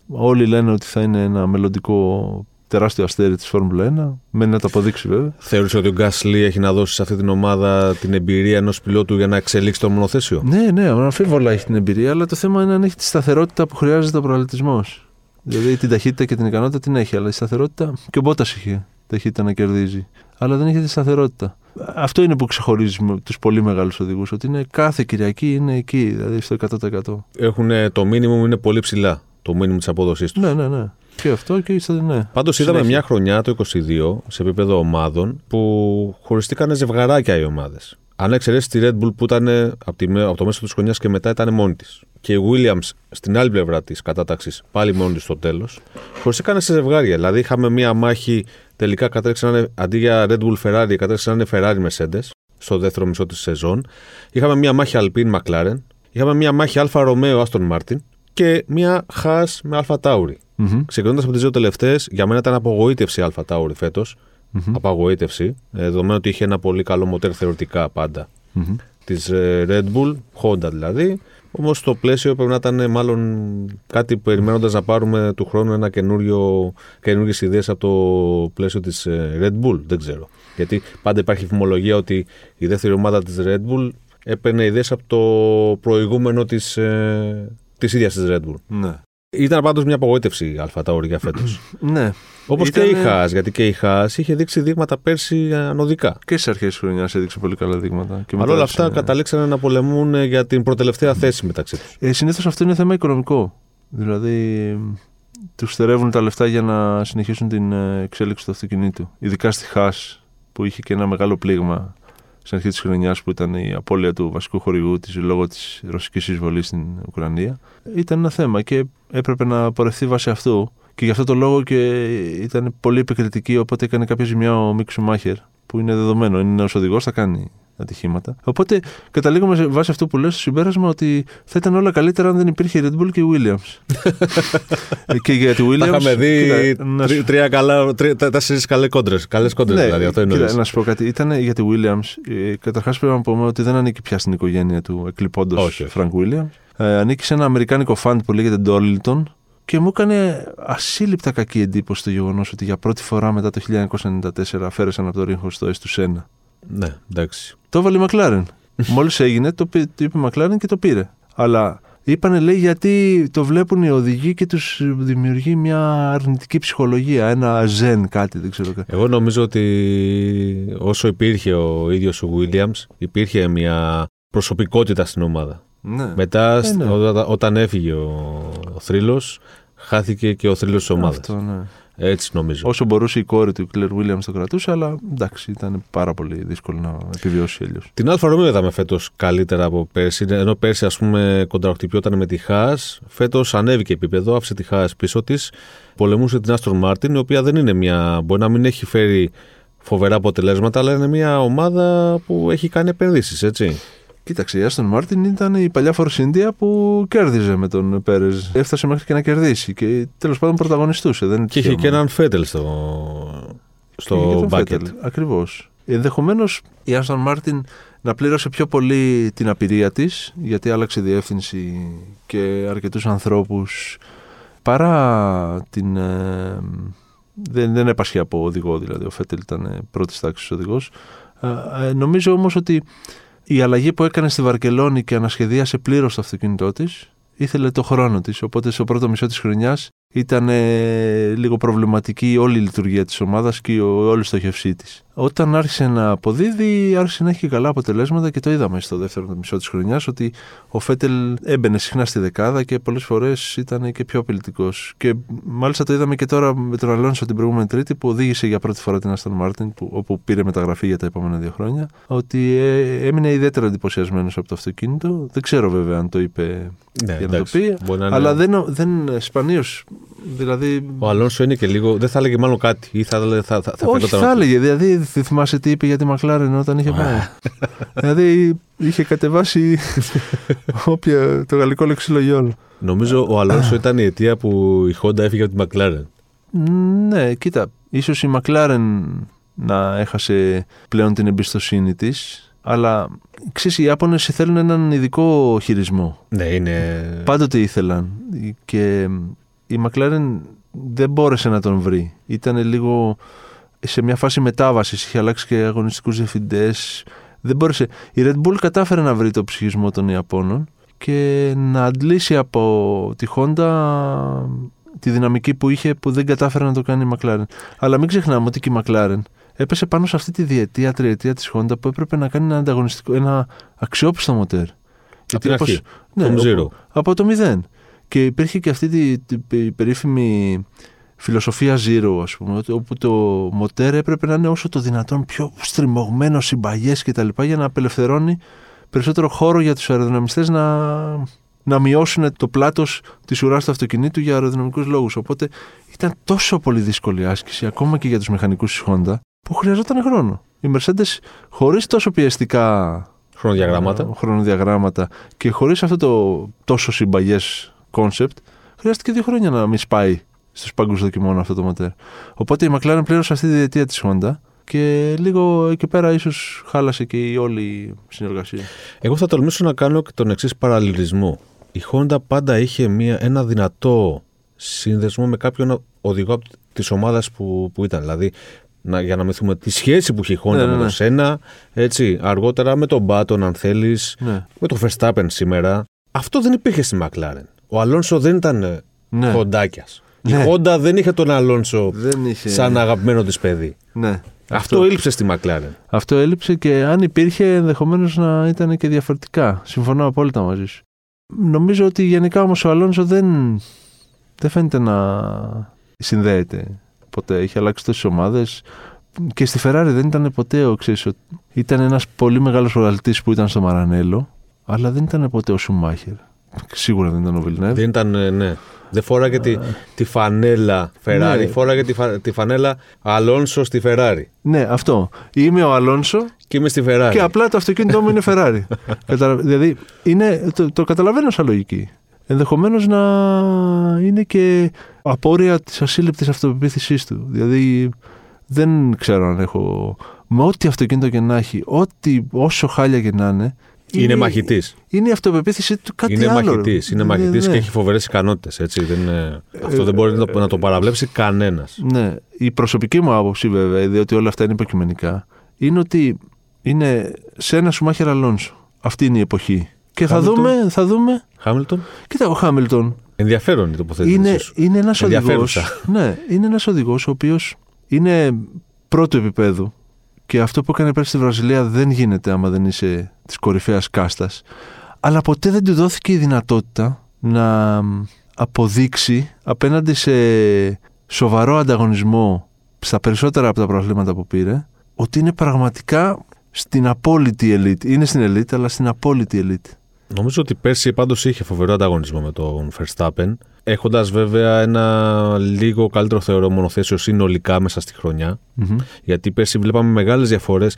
όλοι λένε ότι θα είναι ένα μελλοντικό τεράστιο αστέρι της Φόρμουλα 1. Μένει να το αποδείξει βέβαια. Θεωρείς ότι ο Γκάσλι έχει να δώσει σε αυτή την ομάδα την εμπειρία ενός πιλότου για να εξελίξει το μονοθέσιο; Ναι, ναι, αμφίβολα έχει την εμπειρία, αλλά το θέμα είναι αν έχει τη σταθερότητα που χρειάζεται ο προαλητισμό. Δηλαδή την ταχύτητα και την ικανότητα την έχει, αλλά η σταθερότητα. Και ο Μπότας είχε ταχύτητα να κερδίζει. Αλλά δεν είχε τη σταθερότητα. Αυτό είναι που ξεχωρίζει τους πολύ μεγάλους οδηγούς, ότι είναι κάθε Κυριακή είναι εκεί, δηλαδή στο 100%. Έχουν το μήνυμο είναι πολύ ψηλά. Το μήνυμο της απόδοσής τους. Ναι, ναι, ναι. Και αυτό και ήρθε, ναι. Πάντως είδαμε μια χρονιά το 22 σε επίπεδο ομάδων που χωριστήκαν ζευγαράκια οι ομάδες. Αν εξαιρέσεις τη Red Bull που ήταν από, τη, από το μέσο της χρονιάς και μετά ήταν μόνη της. Και η Williams στην άλλη πλευρά της κατάταξης πάλι μόνη της στο τέλος. Χωριστήκαν σε ζευγάρια. Δηλαδή είχαμε μια μάχη τελικά κατρέξαν αντί για Red Bull Ferrari, κατρέξαν Ferrari Mercedes στο δεύτερο μισό της σεζόν. Είχαμε μια μάχη Alpine McLaren. Είχαμε μια μάχη Alfa Romeo Aston Martin και μια Haas με Alfa Tauri. Mm-hmm. Ξεκινώντας από τις δύο τελευταίες, για μένα ήταν απογοήτευση η Αλφα Τάουρι φέτος. Mm-hmm. Απογοήτευση. Ε, δεδομένου ότι είχε ένα πολύ καλό μοτέρ θεωρητικά πάντα. Mm-hmm. Της ε, Red Bull, Honda δηλαδή. Όμως το πλαίσιο πρέπει να ήταν μάλλον κάτι περιμένοντας να πάρουμε του χρόνου ένα καινούριο, καινούργιες ιδέες από το πλαίσιο της ε, Red Bull. Δεν ξέρω. Γιατί πάντα υπάρχει φημολογία ότι η δεύτερη ομάδα της Red Bull έπαιρνε ιδέες από το προηγούμενο της της ίδιας της Red Bull. Ναι. Ήταν πάντως μια απογοήτευση η Αλφα Ταουρί για φέτος. ναι. Όπως και η Χάς, γιατί και η Χάς είχε δείξει δείγματα πέρσι ανωδικά. Και στι αρχές της χρονιάς έδειξε πολύ καλά δείγματα. Αλλά όλα αυτά ναι. καταλήξανε να πολεμούν ε, για την προτελευταία θέση μεταξύ τους. Ε, Συνήθως αυτό είναι θέμα οικονομικό. Δηλαδή, τους στερεύουν τα λεφτά για να συνεχίσουν την ε, εξέλιξη του αυτοκινήτου. Ειδικά στη Χάς, που είχε και ένα μεγάλο πλήγμα στην αρχή της χρονιάς που ήταν η απώλεια του βασικού χορηγού της λόγω της ρωσικής εισβολής στην Ουκρανία. Ήταν ένα θέμα και έπρεπε να πορευτεί βάσει αυτού. Και γι' αυτό το λόγο και ήταν πολύ επικριτική, οπότε έκανε κάποια ζημιά ο Μίξου Μάχερ, που είναι δεδομένο. Είναι νέος οδηγός, θα κάνει ατυχήματα. Οπότε καταλήγουμε σε βάση αυτού που λέω στο συμπέρασμα ότι θα ήταν όλα καλύτερα αν δεν υπήρχε η Red Bull και η Williams. και για τη Williams. Είχαμε δει κοίτα, τρία καλά, τρία, τέσσερι καλές κόντρε. Καλές κόντρες ναι, δηλαδή. Αυτό είναι κοίτα, να σου πω κάτι. Ήταν για τη Williams. Ε, Καταρχάς πρέπει να πούμε ότι δεν ανήκει πια στην οικογένεια του εκλειπώντος Frank Williams. Ε, ανήκει σε ένα αμερικάνικο φαντ που λέγεται Dorlington και μου έκανε ασύλληπτα κακή εντύπωση το γεγονός ότι για πρώτη φορά μετά το 1994 αφαίρεσαν από το ρίχο στο S του Σένα. Ναι, εντάξει. Το έβαλε η Μακλάρεν. Μόλις έγινε, το, το είπε η Μακλάρεν και το πήρε. Αλλά είπανε, λέει, γιατί το βλέπουν οι οδηγοί και τους δημιουργεί μια αρνητική ψυχολογία. Ένα ζεν, κάτι, δεν ξέρω. Εγώ νομίζω ότι όσο υπήρχε ο ίδιος ο Williams, υπήρχε μια προσωπικότητα στην ομάδα. Ναι. Μετά, ε, ναι. όταν, έφυγε ο, ο θρύλος, χάθηκε και ο θρύλος της ομάδας. Αυτό, ναι. Έτσι νομίζω. Όσο μπορούσε η κόρη του, Κλερ Γουίλιαμς, το κρατούσε, αλλά εντάξει, ήταν πάρα πολύ δύσκολο να επιβιώσει αλλιώς. Την Άλφα Ρομέο είδαμε φέτος καλύτερα από πέρσι. Ενώ πέρσι, ας πούμε, κοντραχτυπιόταν με τη Χά, φέτος ανέβηκε επίπεδο, άφησε τη Χά πίσω της, πολεμούσε την Άστον Μάρτιν, η οποία δεν είναι μια. μπορεί να μην έχει φέρει φοβερά αποτελέσματα, αλλά είναι μια ομάδα που έχει κάνει επενδύσεις, έτσι. Κοίταξε, η Άστον Μάρτιν ήταν η παλιά Φορσίντια που κέρδιζε με τον Πέρες. Έφτασε μέχρι και να κερδίσει και τέλος πάντων πρωταγωνιστούσε. Δεν και είχε και έναν Φέτελ στο, στο μπάκετ. Ακριβώς. Ενδεχομένως η Άστον Μάρτιν να πλήρωσε πιο πολύ την απειρία της, γιατί άλλαξε διεύθυνση και αρκετούς ανθρώπους παρά την. Ε, δεν, δεν έπασχε από οδηγό, δηλαδή. Ο Φέτελ ήταν πρώτης τάξης οδηγός. Ε, ε, νομίζω όμως ότι η αλλαγή που έκανε στη Βαρκελόνη και ανασχεδίασε πλήρως το αυτοκίνητό της ήθελε το χρόνο της. Οπότε στο πρώτο μισό της χρονιάς ήταν λίγο προβληματική όλη η λειτουργία της ομάδας και όλη η στοχευσή της. Όταν άρχισε να αποδίδει, άρχισε να έχει καλά αποτελέσματα και το είδαμε στο δεύτερο μισό της χρονιάς ότι ο Φέτελ έμπαινε συχνά στη δεκάδα και πολλές φορές ήταν και πιο απειλητικός. Και μάλιστα το είδαμε και τώρα με τον Αλόνσο την προηγούμενη Τρίτη που οδήγησε για πρώτη φορά την Αστον Μάρτιν, όπου πήρε μεταγραφή για τα επόμενα δύο χρόνια, ότι ε, έμεινε ιδιαίτερα εντυπωσιασμένος από το αυτοκίνητο. Δεν ξέρω βέβαια αν το είπε ναι, για να το πει, αλλά δεν, δεν σπανίως Δηλαδή... Ο Αλόνσο είναι και λίγο. Δεν θα έλεγε μάλλον κάτι. Ή θα, θα, θα, θα Όχι, θα έλεγε. Δηλαδή, θυμάσαι τι είπε για τη Μακλάρεν όταν είχε πάει. δηλαδή, είχε κατεβάσει όποια, το γαλλικό λεξιλογιόν. Νομίζω ο Αλόνσο ήταν η αιτία που η Χόντα έφυγε από τη Μακλάρεν. Ναι, κοίτα. ίσως η Μακλάρεν να έχασε πλέον την εμπιστοσύνη της αλλά ξέρεις, οι Ιάπωνες θέλουν έναν ειδικό χειρισμό. Ναι, είναι... Πάντοτε ήθελαν. Και η Μακλάρεν δεν μπόρεσε να τον βρει. Ήταν λίγο σε μια φάση μετάβασης. Είχε αλλάξει και αγωνιστικούς διευθυντές. Δεν μπόρεσε. Η Red Bull κατάφερε να βρει το ψυχισμό των Ιαπώνων και να αντλήσει από τη Honda τη δυναμική που είχε που δεν κατάφερε να το κάνει η McLaren. Αλλά μην ξεχνάμε ότι και η McLaren έπεσε πάνω σε αυτή τη διετία, τριετία της Honda που έπρεπε να κάνει ένα ανταγωνιστικό, ένα αξιόπιστο μοτέρ. Από την αρχή, ναι, από, από το μηδέν. Και υπήρχε και αυτή η περίφημη φιλοσοφία zero, ας πούμε, όπου το μοτέρ έπρεπε να είναι όσο το δυνατόν πιο στριμωγμένος, συμπαγές κτλ. για να απελευθερώνει περισσότερο χώρο για τους αεροδυναμιστές να, να μειώσουν το πλάτος της ουράς του αυτοκινήτου για αεροδυναμικούς λόγους. Οπότε ήταν τόσο πολύ δύσκολη άσκηση, ακόμα και για τους μηχανικούς της Honda, που χρειαζόταν χρόνο. Οι Mercedes χωρίς τόσο πιεστικά χρονοδιαγράμματα, χρονοδιαγράμματα και χωρίς αυτό το τόσο συμπαγές concept, χρειάστηκε δύο χρόνια να μην σπάει στους πάγκους δοκιμών αυτό το μοτέρ. Οπότε η McLaren πλήρωσε αυτή τη διετία της Honda και λίγο εκεί πέρα ίσως χάλασε και η όλη συνεργασία. Εγώ θα τολμήσω να κάνω και τον εξής παραλληλισμό. Η Honda πάντα είχε μια, ένα δυνατό σύνδεσμο με κάποιον οδηγό της ομάδας που, που ήταν. Δηλαδή, να, για να μυθούμε τη σχέση που είχε η Honda ναι, με ναι, τον ναι. Σένα, έτσι, αργότερα με τον Μπάτον, αν θέλεις, ναι. με τον Verstappen σήμερα. Αυτό δεν υπήρχε στη McLaren. Ο Αλόνσο δεν ήταν ε, ναι. χοντάκιας. Η ναι. Honda δεν είχε τον Αλόνσο είχε... σαν αγαπημένο της παιδί. Ναι. Αυτό, Αυτό έλειψε στη McLaren. Αυτό έλειψε και αν υπήρχε ενδεχομένως να ήταν και διαφορετικά. Συμφωνώ απόλυτα μαζί σου. Νομίζω ότι γενικά όμως ο Αλόνσο δεν, δεν φαίνεται να συνδέεται ποτέ. Έχει αλλάξει τόσες ομάδες. Και στη Ferrari δεν ήταν ποτέ ο ξέρεις, Ήταν ένας πολύ μεγάλος προγραμματή που ήταν στο Μαρανέλο, αλλά δεν ήταν ποτέ ο Σουμάχερ. Σίγουρα δεν ήταν ο Βιλνιέβ. Δεν ήταν, ε, ναι. Δεν φόραγε τη, τη φανέλα Ferrari, ναι. φόραγε τη, τη φανέλα Αλόνσο στη Ferrari. Ναι, αυτό. Είμαι ο Αλόνσο και είμαι στη Ferrari. Και απλά το αυτοκίνητό μου είναι Ferrari. δηλαδή, είναι, το, το καταλαβαίνω σαν λογική. Ενδεχομένως να είναι και απόρρια της ασύλληπτης αυτοπεποίθησής του. Δηλαδή, δεν ξέρω αν έχω. Με ό,τι αυτοκίνητο και να έχει, ό,τι, όσο χάλια και να είναι, είναι, είναι μαχητής. Είναι η αυτοπεποίθηση του κάτι είναι άλλο. Μαχητής, είναι μαχητής ναι, και έχει φοβερές ικανότητες. Ε, αυτό δεν μπορεί να το παραβλέψει κανένας. Ναι. Η προσωπική μου άποψη, βέβαια, διότι όλα αυτά είναι υποκειμενικά, είναι ότι είναι σε ένα σουμάχερ Αλόνσο. Αυτή είναι η εποχή. Και θα δούμε, θα δούμε. Χάμιλτον. Κοίτα, ο Χάμιλτον. Ενδιαφέρον η τοποθέτηση. Είναι, είναι ένας οδηγό. Ναι, είναι ένας οδηγός ο οποίος είναι πρώτου επίπεδου και αυτό που έκανε πέρσι στη Βραζιλία δεν γίνεται άμα δεν είσαι της κορυφαίας κάστας. Αλλά ποτέ δεν του δόθηκε η δυνατότητα να αποδείξει απέναντι σε σοβαρό ανταγωνισμό στα περισσότερα από τα προβλήματα που πήρε ότι είναι πραγματικά στην απόλυτη ελίτ. Είναι στην ελίτ, αλλά στην απόλυτη ελίτ. Νομίζω ότι πέρσι πάντως είχε φοβερό ανταγωνισμό με τον Verstappen. Έχοντας βέβαια ένα λίγο καλύτερο θεωρώ μονοθέσιο συνολικά μέσα στη χρονια Γιατί πέρσι βλέπαμε μεγάλες διαφορές.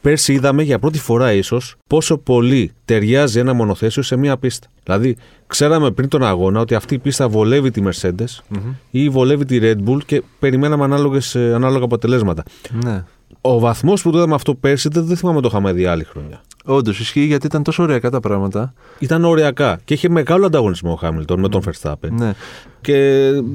Πέρσι είδαμε για πρώτη φορά ίσως πόσο πολύ ταιριάζει ένα μονοθέσιο σε μία πίστα. Δηλαδή, ξέραμε πριν τον αγώνα ότι αυτή η πίστα βολεύει τη Mercedes ή βολεύει τη Red Bull και περιμέναμε ανάλογες, ε, ανάλογα αποτελέσματα. Ναι. Ο βαθμός που το είδαμε αυτό πέρσι δεν, δεν θυμάμαι το είχαμε δει άλλη χρονιά. Όντως ισχύει γιατί ήταν τόσο ωριακά τα πράγματα. Ήταν ωριακά και είχε μεγάλο ανταγωνισμό ο Χάμιλτον με τον Verstappen. Ναι. Και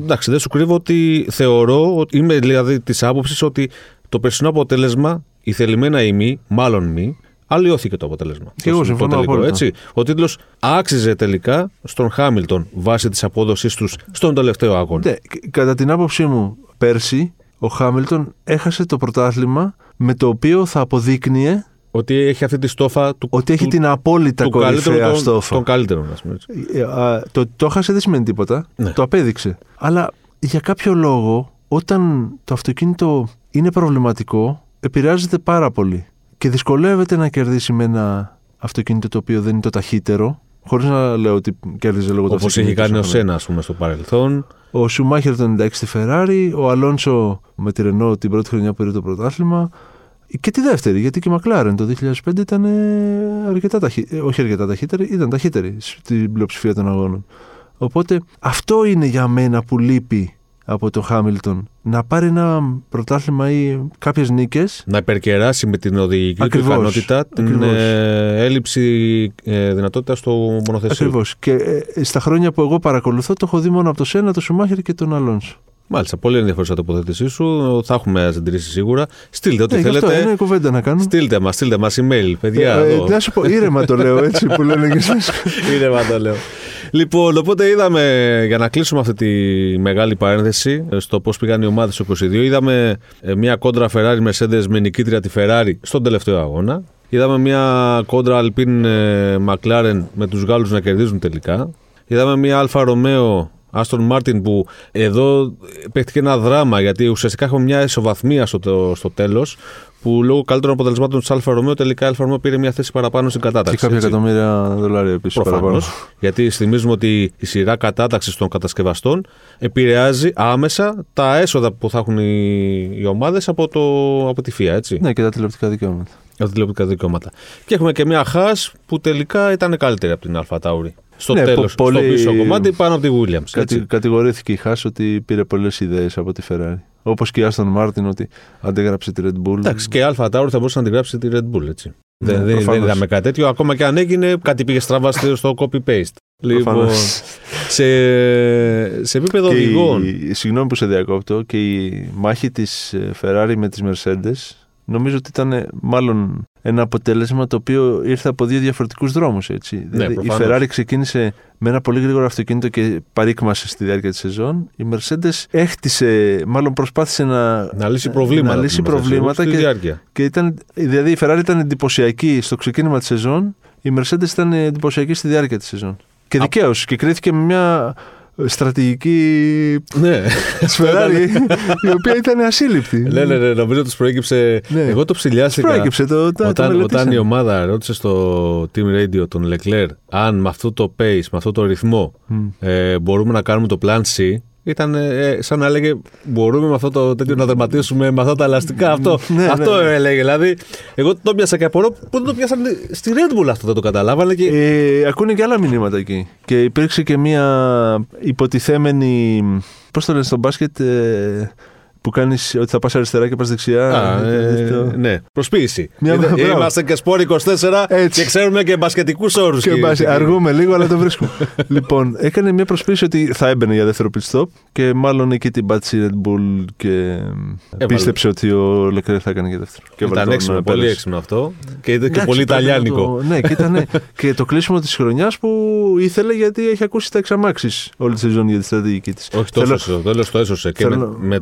εντάξει, δεν σου κρύβω ότι θεωρώ, ότι είμαι δηλαδή της άποψης ότι το περσινό αποτέλεσμα, η θελημένα ή μη, μάλλον μη, αλλοιώθηκε το αποτέλεσμα. Και εγώ Το συμφωνώ τελικό, απόλυτα. έτσι. Ο τίτλος άξιζε τελικά στον Χάμιλτον βάσει της απόδοσής τους στον τελευταίο αγώνα. Ναι, και κατά την άποψή μου, πέρσι ο Χάμιλτον έχασε το πρωτάθλημα με το οποίο θα αποδείκνυε Ότι έχει αυτή τη στόφα του, ότι έχει του, την απόλυτα του καλύτερου κορυφαία των, στόφα. των καλύτερων, ας πούμε. έτσι. Ε, α, το, το έχασε δεν σημαίνει τίποτα. Ναι. Το απέδειξε. Αλλά για κάποιο λόγο, όταν το αυτοκίνητο είναι προβληματικό, επηρεάζεται πάρα πολύ. Και δυσκολεύεται να κερδίσει με ένα αυτοκίνητο το οποίο δεν είναι το ταχύτερο. Χωρίς να λέω ότι κέρδιζε λόγω του Όπω έχει αυτοκίνητου. κάνει ο σαν να- Σένα, ας πούμε, στο παρελθόν. Ο Σουμάχερ το 96 στη Ferrari, ο Αλόνσο με τη Renault την πρώτη χρονιά που πήρε το πρωτάθλημα. Και τη δεύτερη, γιατί και η McLaren το 2005 ήταν ε, αρκετά ταχύτερη. Όχι αρκετά ταχύτερη, ήταν ταχύτερη στην πλειοψηφία των αγώνων. Οπότε αυτό είναι για μένα που λείπει από τον Χάμιλτον. Να πάρει ένα πρωτάθλημα ή κάποιες νίκες. να υπερκεράσει με την οδηγική Ακριβώς, του ικανότητα την ακριβώς. ε, έλλειψη ε, δυνατότητα στο μονοθεσίο. Ακριβώς. Και ε, στα χρόνια που εγώ παρακολουθώ, το έχω δει μόνο από το Σένα, τον Σουμάχερ και τον Αλόνσο. Μάλιστα, πολύ ενδιαφέρουσα τοποθέτησή σου. Θα έχουμε συντηρήσει σίγουρα. Στείλτε ό,τι Ναι, γι' αυτό θέλετε. είναι κουβέντα να κάνω. Στείλτε μας, στείλτε μας email, παιδιά. Ε, εδώ. να σου πω, ήρεμα το λέω έτσι που λένε και εσείς. Είναι μα το λέω. Λοιπόν, οπότε είδαμε, για να κλείσουμε αυτή τη μεγάλη παρένθεση, στο πώς πήγαν οι ομάδες στο 22, είδαμε ε, μια κόντρα Ferrari Mercedes με νικήτρια τη Ferrari στον τελευταίο αγώνα. Είδαμε μια κόντρα Alpine ε, McLaren με τους Γάλλους να κερδίζουν τελικά. Είδαμε μια Alfa Romeo Aston Martin που εδώ παίχτηκε ένα δράμα γιατί ουσιαστικά έχουμε μια ισοβαθμία στο, το- στο τέλος που λόγω καλύτερων αποτελεσμάτων της Alfa Romeo τελικά η Alfa Romeo πήρε μια θέση παραπάνω στην κατάταξη. Και κάποια έτσι. εκατομμύρια δολάρια επίσης Προφανώς. παραπάνω. Γιατί θυμίζουμε ότι η σειρά κατάταξης των κατασκευαστών επηρεάζει άμεσα τα έσοδα που θα έχουν οι, οι ομάδες από, το, από τη FIA, έτσι. Ναι, και τα τηλεοπτικά δικαιώματα. Από τα τηλεοπτικά δικαιώματα. Και έχουμε και μια Haas που τελικά ήταν καλύτερη από την Alfa Tauri. Στο Ναι, τέλος, πο- πολύ- στο πίσω κομμάτι πάνω από τη Williams. Κατη, Έτσι. κατηγορήθηκε η Χάς ότι πήρε πολλές ιδέες από τη Ferrari. Όπως και η Aston Martin ότι αντέγραψε τη Red Bull. Εντάξει, και η Alfa Tauri θα μπορούσε να την γράψει τη Red Bull, έτσι. Ναι, δεν, δεν, δεν προφανώς. είδαμε κάτι τέτοιο. Ακόμα και αν έγινε, κάτι πήγε στραβά στο copy-paste. Λοιπόν, Προφανώς. σε, σε επίπεδο Και οδηγών. η, συγγνώμη που σε διακόπτω, και η μάχη της ε, Ferrari με τις Mercedes νομίζω ότι ήταν ε, μάλλον ένα αποτέλεσμα το οποίο ήρθε από δύο διαφορετικούς δρόμους. Έτσι. δηλαδή, η Ναι, προφανώς. Ferrari ξεκίνησε με ένα πολύ γρήγορο αυτοκίνητο και παρήκμασε στη διάρκεια της σεζόν. Η Mercedes έχτισε, μάλλον προσπάθησε να, Να λύσει προβλήματα. να λύσει στην νομοθεσία, προβλήματα στη και, διάρκεια. και ήταν, δηλαδή η Ferrari ήταν εντυπωσιακή στο ξεκίνημα της σεζόν, η Mercedes ήταν εντυπωσιακή στη διάρκεια της σεζόν. Και Α- δικαίως. Και κρίθηκε με μια στρατηγική Ναι. τη Ferrari, η οποία ήταν ασύλληπτη. ναι, ναι, ναι, νομίζω τους προέκυψε. Ναι. Εγώ το Τους ψηλιάστηκα. προέκυψε το, το, το Όταν, μελετήσαμε. όταν η ομάδα ρώτησε στο Team Radio τον Leclerc αν με αυτό το pace, με αυτό το ρυθμό Μμ. ε, μπορούμε να κάνουμε το Plan C, ήταν ε, σαν να έλεγε μπορούμε με αυτό το τέτοιο να δερματίσουμε με αυτά τα ελαστικά. Αυτό, Ναι, ναι, αυτό ναι. έλεγε. Δηλαδή, εγώ το πιάσα και απορώ πού δεν το πιάσαν στη Red Bull αυτό, δεν το καταλάβανε. Και... Ε, ακούνε και άλλα μηνύματα εκεί. Και υπήρξε και μια υποτιθέμενη. Πώς το λένε στο μπάσκετ, ε, που κάνεις ότι θα πας αριστερά και πας δεξιά. Α, ε, ε, το- ναι, προσποίηση. Μια- Είδα- μπράβο. Είμαστε και σπόρ 24 Έτσι. και ξέρουμε και μπασκετικούς όρους. Και μπας- αργούμε λίγο, αλλά το βρίσκουμε. λοιπόν, έκανε μια προσποίηση ότι θα έμπαινε για δεύτερο pit stop και μάλλον εκεί την πάτησε η Red Bull και πίστεψε ότι ο Leclerc θα έκανε για δεύτερο. Και έβαλε Ήταν τον, έξυπνο, ε, πολύ Πέρες. έξυπνο αυτό. Και, ήταν και Εντάξει, πολύ πρέπει να Ιταλιάνικο. το- Ναι, και ήταν και το κλείσιμο της χρονιάς που ήθελε γιατί έχει ακούσει τα εξαμάξεις όλη τη σεζόν για τη στρατηγική της. Όχι τόσο, στο τέλο το έσωσε. Και, θέλω- με,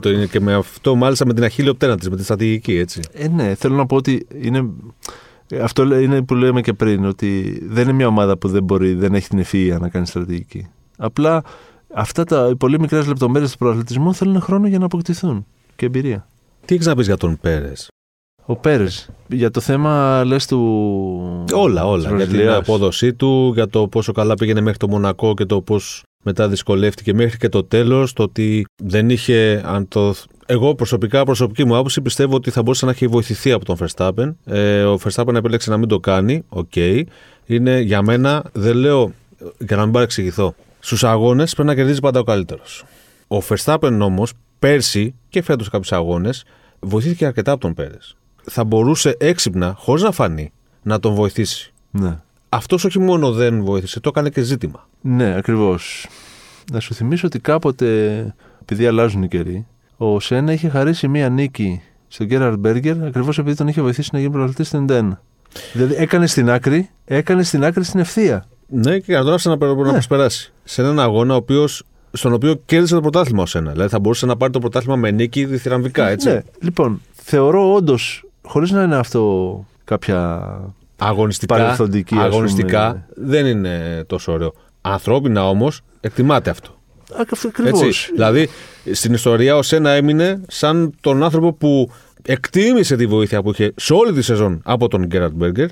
με το, και με αυτό, μάλιστα με την αχίλιο πτέρνα της, με τη στρατηγική, έτσι. Ε, ναι, θέλω να πω ότι είναι. Αυτό λέ- είναι που λέμε και πριν, ότι δεν είναι μια ομάδα που δεν μπορεί, δεν έχει την ευφυΐα να κάνει στρατηγική. Απλά αυτά τα οι πολύ μικρές λεπτομέρειες του πρωταθλητισμού θέλουν χρόνο για να αποκτηθούν και εμπειρία. Τι έχεις να πεις για τον Πέρες; Ο Πέρες. Για το θέμα λες του. Όλα, όλα. Για την Βραζιλίας. απόδοσή του, για το πόσο καλά πήγαινε μέχρι το Μονακό και το πώς μετά δυσκολεύτηκε μέχρι και το τέλος. Το ότι δεν είχε. Αν το... Εγώ προσωπικά, προσωπική μου άποψη, πιστεύω ότι θα μπορούσε να έχει βοηθηθεί από τον Verstappen. Ε, ο Verstappen επέλεξε να μην το κάνει. Οκ. Είναι για μένα, δεν λέω. Για να μην παρεξηγηθώ. Στους αγώνες πρέπει να κερδίζει πάντα ο καλύτερος. Ο Verstappen όμως πέρσι και φέτος κάποιους αγώνες βοηθήθηκε αρκετά από τον Πέρες. Θα μπορούσε έξυπνα, χωρίς να φανεί, να τον βοηθήσει. Ναι. Αυτός όχι μόνο δεν βοήθησε, το έκανε και ζήτημα. Ναι, ακριβώς. Να σου θυμίσω ότι κάποτε, επειδή αλλάζουν οι καιροί, ο Σένα είχε χαρίσει μία νίκη στον Γκέραρντ Μπέργκερ ακριβώς επειδή τον είχε βοηθήσει να γίνει πρωταθλητής στην 91. Δηλαδή έκανε στην άκρη, έκανε στην άκρη στην ευθεία. Ναι, και να τον άφησε να, πε- να Ναι. προσπεράσει. Σε έναν αγώνα ο οποίος, στον οποίο κέρδισε το πρωτάθλημα ω ένα. Δηλαδή θα μπορούσε να πάρει το πρωτάθλημα με νίκη διθυραμβικά, έτσι. Ναι, λοιπόν, θεωρώ όντως, χωρίς να είναι αυτό κάποια. Αγωνιστικά, Παρελθοντική, ας αγωνιστικά πούμε. δεν είναι τόσο ωραίο. Ανθρώπινα όμως εκτιμάται αυτό. Ακριβώς. Έτσι. Δηλαδή, στην ιστορία ο Σένα έμεινε σαν τον άνθρωπο που εκτίμησε τη βοήθεια που είχε σε όλη τη σεζόν από τον Γκέραντ Μπέργκερ,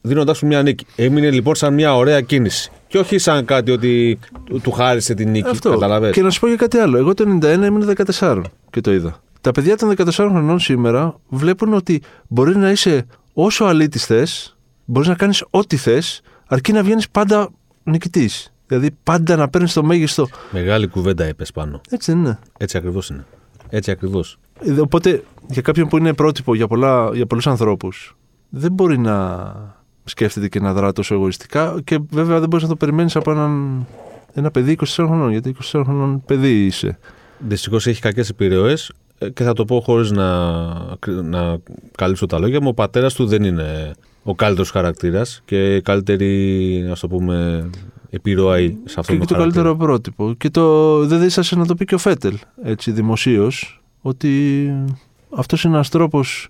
δίνοντάς του μια νίκη. Έμεινε λοιπόν σαν μια ωραία κίνηση. Και όχι σαν κάτι ότι του, του χάρισε την νίκη. Αυτό. Καταλαβες. Και να σου πω και κάτι άλλο. Εγώ το 91 ήμουν 14 και το είδα. Τα παιδιά των 14 χρονών σήμερα βλέπουν ότι μπορεί να είσαι όσο αλήτης θες, μπορείς να κάνεις ό,τι θες, αρκεί να βγαίνεις πάντα νικητής. Δηλαδή πάντα να παίρνεις το μέγιστο. Μεγάλη κουβέντα έπες πάνω. Έτσι δεν είναι. Έτσι ακριβώς είναι. Έτσι ακριβώς. Ε, Οπότε για κάποιον που είναι πρότυπο για, πολλά, για πολλούς ανθρώπους δεν μπορεί να σκέφτεται και να δρά τόσο εγωιστικά και βέβαια δεν μπορείς να το περιμένεις από έναν, ένα παιδί 24 χρονών γιατί 24 χρονών παιδί είσαι. Δυστυχώς έχει κακές επιρροές και θα το πω χωρίς να, να καλύψω τα λόγια μου. Ο πατέρας του δεν είναι ο καλύτερος χαρακτήρας και η καλύτερη, ας το πούμε, επιρροή σε αυτόν και, και τον το χαρακτήρα. καλύτερο πρότυπο. Και το, δεν δίστασε να το πει και ο Φέτελ έτσι δημοσίως ότι αυτός είναι ένας τρόπος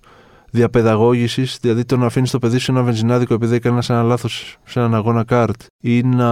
διαπαιδαγώγησης, δηλαδή το να αφήνεις το παιδί σου ένα βενζινάδικο επειδή έκανε ένα λάθος σε έναν αγώνα καρτ ή να.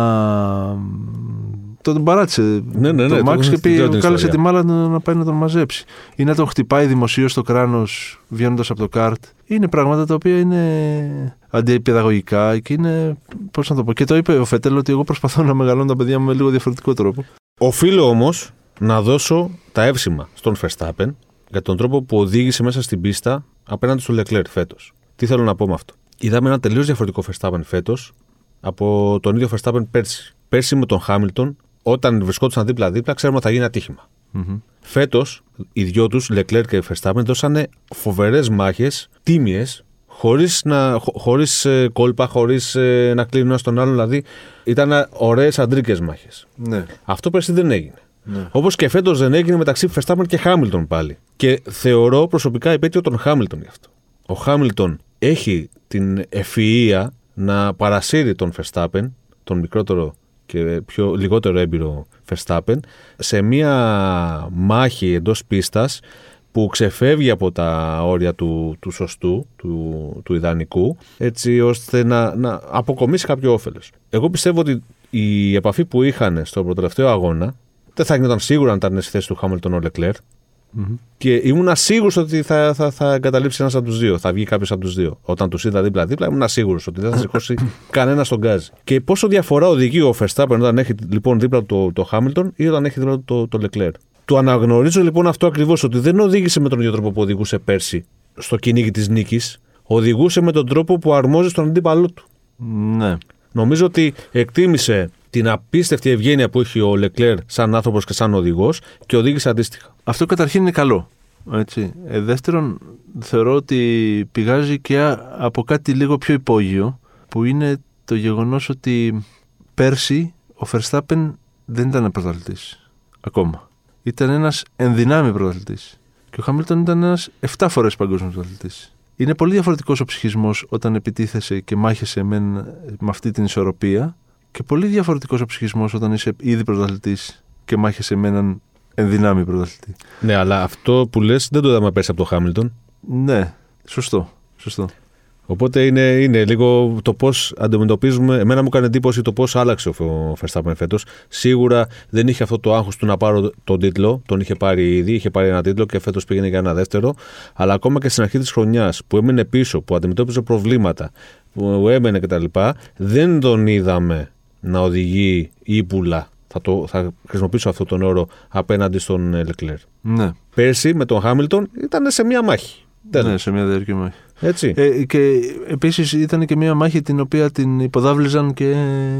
Το τον παράτησε Ναι, ναι, ναι, το το Μάξ έχω και δει πει, την κάλεσε ιστορία. τη μάλα να, να πάει να τον μαζέψει. Ή να τον χτυπάει δημοσίως στο κράνος βγαίνοντας από το καρτ. Είναι πράγματα τα οποία είναι αντιπαιδαγωγικά και είναι. Πώς να το πω. Και το είπε ο Φετέλ ότι εγώ προσπαθώ να μεγαλώνω τα παιδιά μου με λίγο διαφορετικό τρόπο. Οφείλω όμως να δώσω τα εύσημα στον Verstappen για τον τρόπο που οδήγησε μέσα στην πίστα απέναντι στο Leclerc φέτος. Τι θέλω να πω με αυτό. Είδαμε ένα τελείως διαφορετικό Verstappen φέτος από τον ίδιο Verstappen πέρσι. Πέρσι με τον Χάμιλτον, όταν βρισκόντουσαν δίπλα-δίπλα, ξέρουμε ότι θα γίνει ατύχημα. Μμμ. Φέτος, οι δυο τους, Leclerc και Verstappen, δώσανε φοβερές μάχες, τίμιες, χωρίς χωρίς, ε, κόλπα, χωρίς να κλείνουν ένα τον άλλον. Δηλαδή, ήταν ωραίες αντρίκες μάχες. Ναι. Αυτό πέρσι δεν έγινε. ναι. Όπως και φέτος δεν έγινε μεταξύ Verstappen και Χάμιλτον πάλι. Και θεωρώ προσωπικά υπέτειο τον Χάμιλτον γι' αυτό. Ο Χάμιλτον έχει την ευφυΐα να παρασύρει τον Verstappen, τον μικρότερο και πιο λιγότερο έμπειρο Verstappen, σε μία μάχη εντός πίστας που ξεφεύγει από τα όρια του, του σωστού, του, του ιδανικού, έτσι ώστε να, να αποκομίσει κάποιο όφελος. Εγώ πιστεύω ότι η επαφή που είχαν στο προτελευταίο αγώνα δεν θα γινόταν σίγουρα αν ήταν στη θέση του Χάμιλτον ο Λεκλέρ. Μμμ. Και ήμουν σίγουρος ότι θα, θα, θα εγκαταλείψει ένας από τους δύο. Θα βγει κάποιος από τους δύο. Όταν τους είδα δίπλα-δίπλα, ήμουν σίγουρος ότι δεν θα σηκώσει κανένας στον γκάζι. Και πόσο διαφορά οδηγεί ο Verstappen όταν έχει λοιπόν δίπλα του το, το Hamilton ή όταν έχει δίπλα του το, το Leclerc. Του αναγνωρίζω λοιπόν αυτό ακριβώς, ότι δεν οδήγησε με τον ίδιο τρόπο που οδηγούσε πέρσι στο κυνήγι της νίκης. Οδηγούσε με τον τρόπο που αρμόζει στον αντίπαλό του. Ναι. Νομίζω ότι εκτίμησε την απίστευτη ευγένεια που έχει ο Λεκλέρ σαν άνθρωπος και σαν οδηγός και οδήγησε αντίστοιχα. Αυτό καταρχήν είναι καλό. Έτσι. Ε, δεύτερον, θεωρώ ότι πηγάζει και α- από κάτι λίγο πιο υπόγειο, που είναι το γεγονός ότι πέρσι ο Verstappen δεν ήταν πρωταθλητής. Ακόμα. Ήταν ένας ενδυνάμει πρωταθλητής. Και ο Χάμιλτον ήταν ένας 7 φορές παγκόσμιος πρωταθλητής. Είναι πολύ διαφορετικός ο ψυχισμός όταν επιτίθεσαι και μάχεσαι με, ένα- με αυτή την ισορροπία και πολύ διαφορετικός ο ψυχισμός όταν είσαι ήδη πρωταθλητής και μάχεσαι με έναν ενδυνάμει πρωταθλητή. Ναι, αλλά αυτό που λες δεν το είδαμε πέρσι από το Χάμιλτον. Ναι, σωστό. σωστό. Οπότε είναι, είναι λίγο το πώς αντιμετωπίζουμε. Εμένα μου έκανε εντύπωση το πώς άλλαξε ο Verstappen φέτος. Σίγουρα δεν είχε αυτό το άγχος του να πάρω τον τίτλο. Τον είχε πάρει ήδη, είχε πάρει ένα τίτλο και φέτος πήγαινε για ένα δεύτερο. Αλλά ακόμα και στην αρχή της χρονιάς που έμενε πίσω, που αντιμετώπιζε προβλήματα, που έμενε κτλ., δεν τον είδαμε να οδηγεί ύπουλα. Θα, το, θα χρησιμοποιήσω αυτόν τον όρο απέναντι στον Λεκλέρ. Ναι. Πέρσι με τον Χάμιλτον ήταν σε μία μάχη. Ναι, σε μια διαρκή μάχη. Έτσι. Ε, και επίσης ήταν και μια μάχη την οποία την υποδάβλιζαν και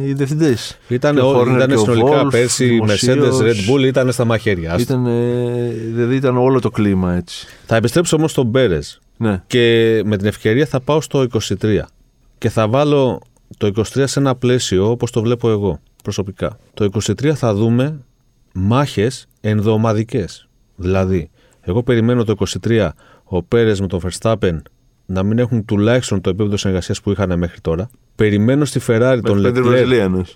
οι διευθυντές. Ήταν, ήταν συνολικά πέρσι η Mercedes Red Bull ήταν στα μαχαίρια. Ήταν, δηλαδή ήταν όλο το κλίμα έτσι. Θα επιστρέψω όμως στον Μπέρε. Ναι. Και με την ευκαιρία θα πάω στο 23. Και θα βάλω το 23 σε ένα πλαίσιο όπως το βλέπω εγώ προσωπικά. Το 23 θα δούμε μάχες ενδομαδικές. Δηλαδή, εγώ περιμένω το 23 ο Πέρες με τον Verstappen να μην έχουν τουλάχιστον το επίπεδο συνεργασίας που είχαν μέχρι τώρα. Περιμένω στη Ferrari τον Leclerc.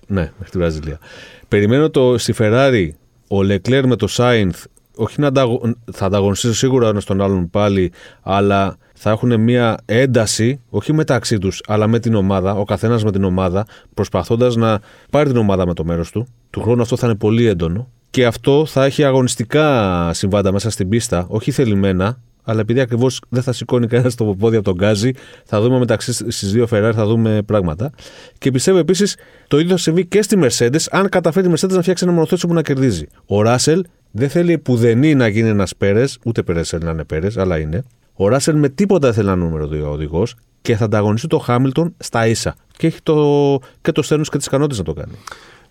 Ναι, μέχρι τη Βραζιλία. Περιμένω το, στη Ferrari ο Leclerc με το Sainz. Όχι να ανταγω... θα ανταγωνιστεί σίγουρα ένας τον άλλον πάλι, αλλά θα έχουν μια ένταση, όχι μεταξύ τους, αλλά με την ομάδα, ο καθένας με την ομάδα, προσπαθώντας να πάρει την ομάδα με το μέρος του. Του χρόνου αυτό θα είναι πολύ έντονο. Και αυτό θα έχει αγωνιστικά συμβάντα μέσα στην πίστα, όχι θελημένα, αλλά επειδή ακριβώς δεν θα σηκώνει κανένας το πόδι από τον Γκάζι, θα δούμε μεταξύ στις δύο Ferrari θα δούμε πράγματα. Και πιστεύω επίσης το ίδιο θα συμβεί και στη Mercedes, αν καταφέρει η Mercedes να φτιάξει ένα μονοθέσιο που να κερδίζει. Ο Ράσελ δεν θέλει πουδενή να γίνει ένας Πέρες, ούτε Πέρες θέλει να είναι Πέρες, αλλά είναι. Ο Ράσελ με τίποτα δεν θέλει να είναι νούμερο 2 οδηγός και θα ανταγωνιστεί το Χάμιλτον στα ίσα. Και έχει το, και το στέρνο και τις ικανότητε να το κάνει.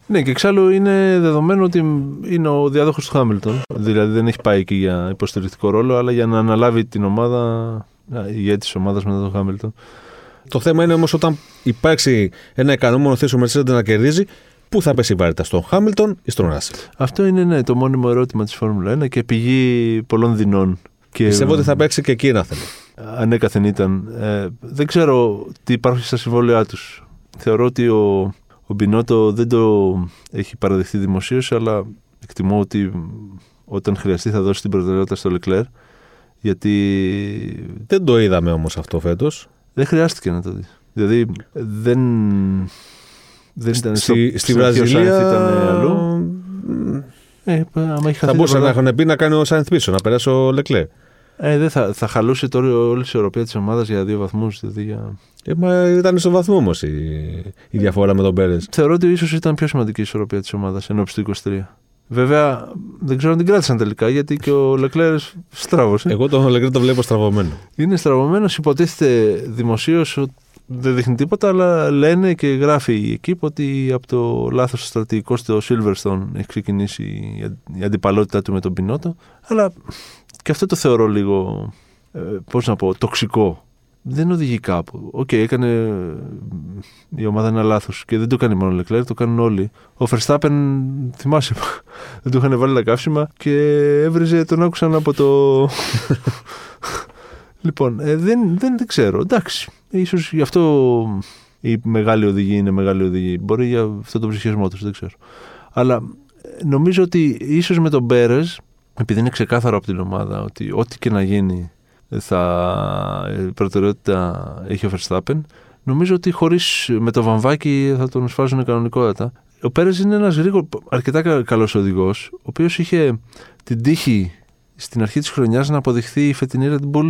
Ναι, και εξάλλου είναι δεδομένο ότι είναι ο διάδοχος του Χάμιλτον. Δηλαδή δεν έχει πάει εκεί για υποστηρικτικό ρόλο, αλλά για να αναλάβει την ομάδα, ηγέτη της ομάδας μετά τον Χάμιλτον. Το θέμα είναι όμως όταν υπάρξει ένα ικανό μονοθέσιο Mercedes να κερδίζει, πού θα πέσει η βάρυτα, στον Χάμιλτον ή στον Ράσελ; Αυτό είναι ναι, το μόνιμο ερώτημα της Φόρμουλα 1 και πηγή πολλών δεινών. Και... Πιστεύω ότι θα παίξει και εκεί ένα θέμα. Ανέκαθεν ήταν. Ε, δεν ξέρω τι υπάρχει στα συμβόλαιά τους. Θεωρώ ότι ο, ο Μπινότο δεν το έχει παραδεχτεί δημοσίως, αλλά εκτιμώ ότι όταν χρειαστεί θα δώσει την προτεραιότητα στο Λεκλέρ. Γιατί. Δεν το είδαμε όμως αυτό φέτος. Δεν χρειάστηκε να το δεις. Δηλαδή δεν. Δεν ήταν στη, στο, στη Βραζιλία. Ήταν αλλού. Ε, θα μπορούσε να έχουν πει να κάνει ο Σάινθ πίσω, να περάσει ο Λεκλέρ. Ε, δεν θα, θα χαλούσε τώρα όλη η ισορροπία της ομάδας για δύο βαθμούς. Δηλαδή για... ε, μα ήταν στο βαθμό όμως η, η διαφορά με τον Πέρες. Θεωρώ ότι ίσως ήταν πιο σημαντική η ισορροπία της ομάδας εν του 23. Βέβαια, δεν ξέρω αν την κράτησαν τελικά γιατί και ο Λεκλέρ στράβωσε. Εγώ τον Λεκλέρ το βλέπω στραβωμένο. Είναι στραβωμένος. Υποτίθεται δημοσίως ότι δεν δείχνει τίποτα, αλλά λένε και γράφει η Équipe ότι από το λάθος στρατηγικής στο Silverstone έχει ξεκινήσει η αντιπαλότητά του με τον Μπινότο. Αλλά και αυτό το θεωρώ λίγο, ε, πώς να πω, τοξικό. Δεν οδηγεί κάπου. OK, okay, έκανε η ομάδα ένα λάθος και δεν το κάνει μόνο ο Λεκλέρ, το κάνουν όλοι. Ο Verstappen, θυμάσαι, δεν του είχαν βάλει τα καύσιμα και έβριζε, τον άκουσαν από το. λοιπόν, ε, δεν, δεν, δεν ξέρω. Εντάξει, ίσως γι' αυτό η μεγάλη οδηγή είναι μεγάλη οδηγή. Μπορεί για αυτό το ψυχισμό τους, δεν ξέρω. Αλλά ε, νομίζω ότι ίσως με τον Μπέρε επειδή είναι ξεκάθαρο από την ομάδα ότι ό,τι και να γίνει θα, η προτεραιότητα έχει ο Verstappen, νομίζω ότι χωρίς με το βαμβάκι θα τον σφάζουν κανονικότατα. Ο Πέρες είναι ένας γρήγορο, αρκετά καλός οδηγός, ο οποίος είχε την τύχη στην αρχή της χρονιάς να αποδειχθεί η φετινή Red Bull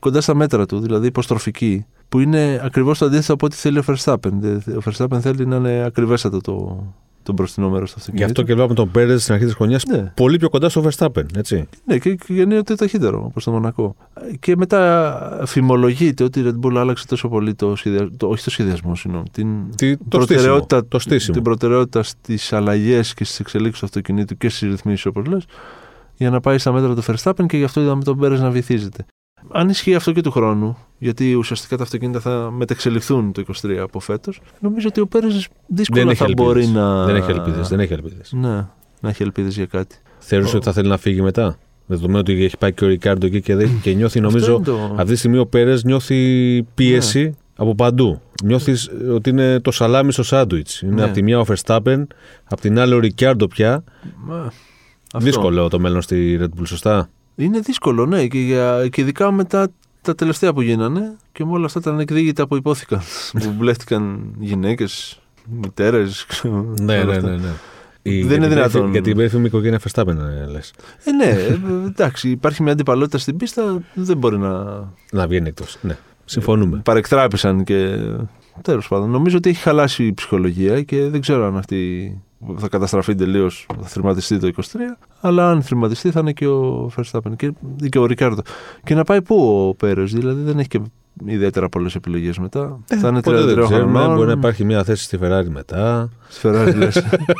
κοντά στα μέτρα του, δηλαδή υποστροφική, που είναι ακριβώς το αντίθετο από ό,τι θέλει ο Verstappen. Ο Verstappen θέλει να είναι ακριβέστατο το, το μπροστινό μέρος του αυτοκίνητου. Γι' αυτό και βλέπουμε τον Πέρες στην αρχή της χρονιάς ναι. πολύ πιο κοντά στο Verstappen. Έτσι. Ναι, και, και γεννιέται ταχύτερο όπω το Μονακό. Και μετά φημολογείται ότι η Red Bull άλλαξε τόσο πολύ το, σχεδια... το όχι το σχεδιασμό, συγγνώμη. Την, Τι, το προτεραιότητα, το την προτεραιότητα στις αλλαγές και στις εξελίξεις του αυτοκινήτου και στις ρυθμίσεις, όπως λες, για να πάει στα μέτρα του Verstappen και γι' αυτό είδαμε τον Πέρες να βυθίζεται. Αν ισχύει αυτό και του χρόνου, γιατί ουσιαστικά τα αυτοκίνητα θα μετεξελιχθούν το 23 από φέτος, νομίζω ότι ο Πέρες δύσκολα θα μπορεί να. Δεν έχει ελπίδες. Δεν έχει ελπίδες. Ναι, να έχει ελπίδες για κάτι. Θεωρούσε ότι θα θέλει να φύγει μετά; Δεδομένου ότι έχει πάει και ο Ρικάρντο εκεί και, και νιώθει, νομίζω, το... αυτή τη στιγμή ο Πέρες νιώθει πίεση ναι. από παντού. Νιώθεις ότι είναι το σαλάμι στο σάντουιτς. Είναι ναι. από τη μια ο Verstappen, από την άλλη ο Ρικάρντο πια. Μα... Δύσκολο το μέλλον στη Red Bull, σωστά; Είναι δύσκολο, ναι, και, για, και ειδικά μετά τα τελευταία που γίνανε και με όλα αυτά τα ανεκδίκητα που υπόθηκαν. που μπλέχτηκαν γυναίκες, μητέρες. Ναι, ναι, ναι. ναι. Η, Δεν είναι δυνατόν. Για την περίφημη οικογένεια Φεστάπεν, λες. Ε, ναι, ε, εντάξει, υπάρχει μια αντιπαλότητα στην πίστα, δεν μπορεί να. Να βγαίνει εκτός. Ναι, συμφωνούμε. Παρεκτράπησαν και. Τέλος πάντων, νομίζω ότι έχει χαλάσει η ψυχολογία και δεν ξέρω αν αυτή θα καταστραφεί τελείως, θα θρηματιστεί το 23. Αλλά αν θρηματιστεί θα είναι και ο Verstappen και, και ο Ρικάρδο. Και να πάει πού ο Πέρες, δηλαδή δεν έχει και ιδιαίτερα πολλές επιλογές μετά. θα είναι Ποτέ δεν 33 ξέρουμε. χρονών. Μπορεί να υπάρχει μια θέση στη Ferrari μετά. Στη Ferrari, λες.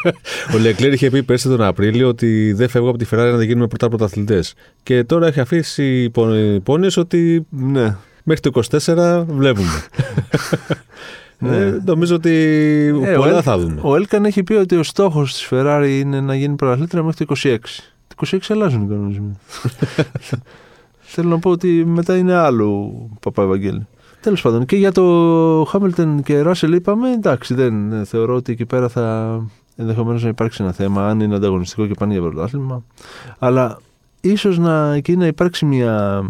Ο Λεκλέρ είχε πει πέρσι τον Απρίλιο ότι δεν φεύγω από τη Ferrari να γίνουμε πρώτα πρωταθλητές. Και τώρα έχει αφήσει υπόνοιε ότι ναι. μέχρι το 24 βλέπουμε. Ναι. Ε, νομίζω ότι Ε, ο πολλά Ελ- θα δούμε. Ο Έλκαν έχει πει ότι ο στόχος της Ferrari είναι να γίνει πρωταθλήτρια μέχρι το 26. Το 26 αλλάζουν οι κανονισμοί. Θέλω να πω ότι μετά είναι άλλο Παπά Ευαγγέλη. Τέλος πάντων, και για το Χάμιλτον και Ράσελ είπαμε, εντάξει, δεν ε, θεωρώ ότι εκεί πέρα θα ενδεχομένως να υπάρξει ένα θέμα, αν είναι ανταγωνιστικό και πάνε για πρωτάθλημα. Αλλά ίσως να, εκεί να υπάρξει μια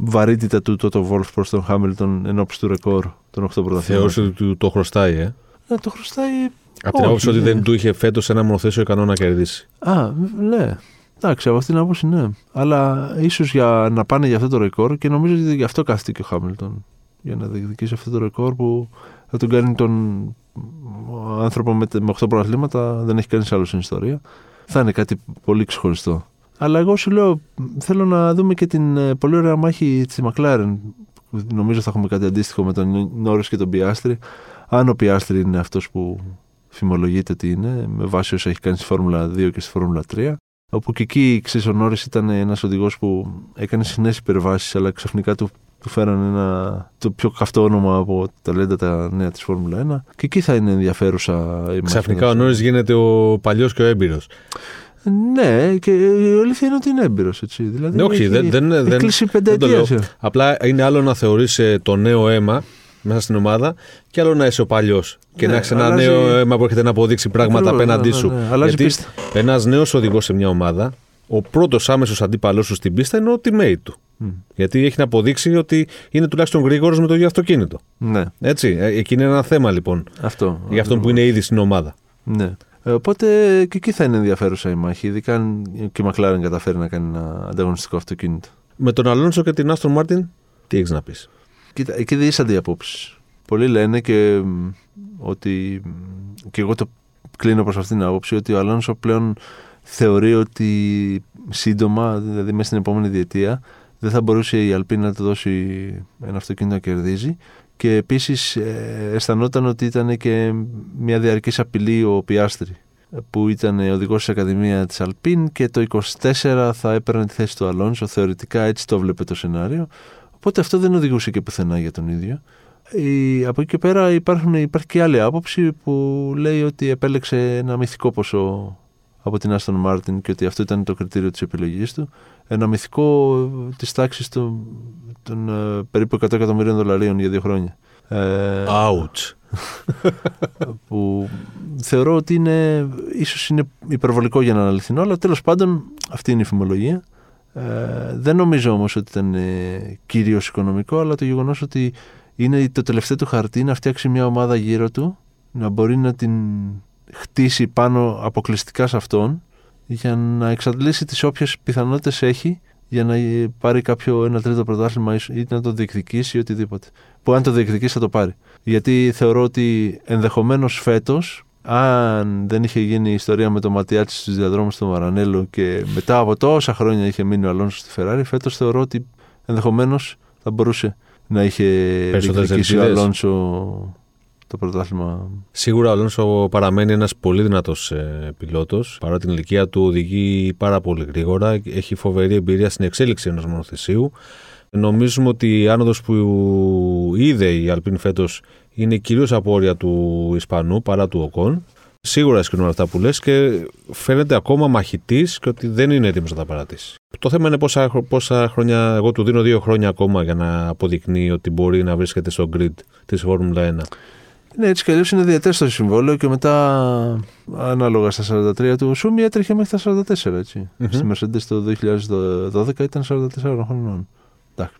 βαρύτητα του Τότο Βόλφ προς τον Χάμιλτον ενώπιση του ρεκόρ των 8 πρωταθλημάτων. Θεώρησε ότι του το χρωστάει, ε. Ε, το χρωστάει Από την Όχι, άποψη ότι ναι. δεν του είχε φέτος ένα μονοθέσιο ικανό να κερδίσει. Α, ναι. Εντάξει, από αυτήν την άποψη ναι. Αλλά ίσως για να πάνε για αυτό το ρεκόρ και νομίζω ότι γι' αυτό κάθεται και ο Χάμιλτον. Για να διεκδικήσει αυτό το ρεκόρ που θα τον κάνει τον άνθρωπο με, με 8 προαθλήματα, δεν έχει κανείς άλλο στην ιστορία. Θα είναι κάτι πολύ ξεχωριστό. Αλλά εγώ σου λέω, θέλω να δούμε και την ε, πολύ ωραία μάχη της Μακλάρεν. Νομίζω θα έχουμε κάτι αντίστοιχο με τον Νόρι και τον Πιάστρη. Αν ο Πιάστρη είναι αυτός που φημολογείται ότι είναι, με βάση όσα έχει κάνει στη Φόρμουλα 2 και στη Φόρμουλα 3. Όπου και εκεί, ξέρεις, ο Νόρις ήταν ένας οδηγός που έκανε συχνέ υπερβάσεις, αλλά ξαφνικά του, του φέραν ένα, το πιο καυτό όνομα από τα λέντα τα νέα της Φόρμουλα 1. Και εκεί θα είναι ενδιαφέρουσα η μάχη. Ξαφνικά ο μεταξύ- Νόρι γίνεται ο παλιός και ο έμπειρος. Ναι, και η αλήθεια είναι ότι είναι έμπειρος. Δηλαδή, Ναι, όχι, έχει- δεν- δεν- έχει δεν- κλείσει δεν το πενταετία. λέω. σε- Απλά είναι άλλο να θεωρείς το νέο αίμα μέσα στην ομάδα και άλλο να είσαι ο παλιός. Και Ναι, να έχεις ένα αλλάζει- νέο αίμα που έρχεται να αποδείξει πράγματα Ακριβώς, απέναντί ναι, σου. ναι, ναι. Αλλάζει Γιατί πίστα. ένας νέος οδηγός σε μια ομάδα, ο πρώτος άμεσος αντίπαλός σου στην πίστα είναι ο teammate του. Μμ. Γιατί έχει να αποδείξει ότι είναι τουλάχιστον γρήγορος με το ίδιο αυτοκίνητο. Ναι, Έτσι. Ε, Εκεί είναι ένα θέμα λοιπόν. αυτό. Για αυτόν που είναι ήδη στην ομάδα. Ναι. Ε, Οπότε και εκεί θα είναι ενδιαφέρουσα η μάχη, ειδικά αν και η Μακλάρεν καταφέρει να κάνει ένα ανταγωνιστικό αυτοκίνητο. Με τον Αλόνσο και την Άστον Μάρτιν, τι έχεις να πεις; Κοίτα, εκεί δίσανται οι απόψεις. Πολλοί λένε και μ, ότι. μ, και εγώ το κλείνω προς αυτήν την άποψη ότι ο Αλόνσο πλέον θεωρεί ότι σύντομα, δηλαδή μέσα στην επόμενη διετία, δεν θα μπορούσε η Αλπίνα να του δώσει ένα αυτοκίνητο να κερδίζει. Και επίσης αισθανόταν ότι ήταν και μια διαρκής απειλή ο Πιάστρη, που ήταν οδηγός της Ακαδημίας της Αλπίν και το 24 θα έπαιρνε τη θέση του Αλόνσο. Θεωρητικά έτσι το βλέπε το σενάριο. Οπότε αυτό δεν οδηγούσε και πουθενά για τον ίδιο. Η, από εκεί και πέρα υπάρχουν, υπάρχει και άλλη άποψη που λέει ότι επέλεξε ένα μυθικό ποσό από την Άστον Μάρτιν και ότι αυτό ήταν το κριτήριο της επιλογής του. Ένα μυθικό της τάξης των, των ε, περίπου 100 εκατομμυρίων δολαρίων για δύο χρόνια. Ε, Ouch. που θεωρώ ότι είναι, ίσως είναι υπερβολικό για να είναι αληθινό, αλλά τέλος πάντων αυτή είναι η φημολογία. Ε, δεν νομίζω όμως ότι ήταν ε, κυρίως οικονομικό, αλλά το γεγονός ότι είναι το τελευταίο του χαρτί να φτιάξει μια ομάδα γύρω του, να μπορεί να την χτίσει πάνω αποκλειστικά σε αυτόν, για να εξαντλήσει τις όποιες πιθανότητες έχει για να ε, πάρει κάποιο ένα τρίτο πρωτάθλημα ίσως- ή να το διεκδικήσει ή οτιδήποτε. Που αν το διεκδικήσει θα το πάρει. Γιατί θεωρώ ότι ενδεχομένως φέτος, αν δεν είχε γίνει η ιστορία με το Ματιάτσι στους διαδρόμους του Μαρανέλο και μετά από τόσα χρόνια είχε μείνει ο Αλόνσο στη Φεράρι, φέτος θεωρώ ότι ενδεχομένως θα μπορούσε να είχε Περισσότερες διεκδικήσει ο ελπίδες. Αλόνσο το πρωτάθλημα. Σίγουρα ο Αλόνσο παραμένει ένας πολύ δυνατός ε, πιλότος. Παρά την ηλικία του, οδηγεί πάρα πολύ γρήγορα. Έχει φοβερή εμπειρία στην εξέλιξη ενός μονοθεσίου. Νομίζουμε ότι η άνοδος που είδε η Αλπίν φέτος είναι κυρίως απόρρια του Ισπανού παρά του Οκόν. Σίγουρα ισχύουν αυτά που λες και φαίνεται ακόμα μαχητής και ότι δεν είναι έτοιμος να τα παρατήσει. Το θέμα είναι πόσα, χρο- πόσα χρόνια. Εγώ του δίνω δύο χρόνια ακόμα για να αποδεικνύει ότι μπορεί να βρίσκεται στο grid της Φόρμουλα 1. Ναι, έτσι κι αλλιώς είναι διαιτέ το συμβόλαιο και μετά, ανάλογα στα 43 του, ο Σούμι έτρεχε μέχρι τα 44. ετσι Μμμ. Στη Mercedes το 2012 ήταν 44 χρονών. εντάξει,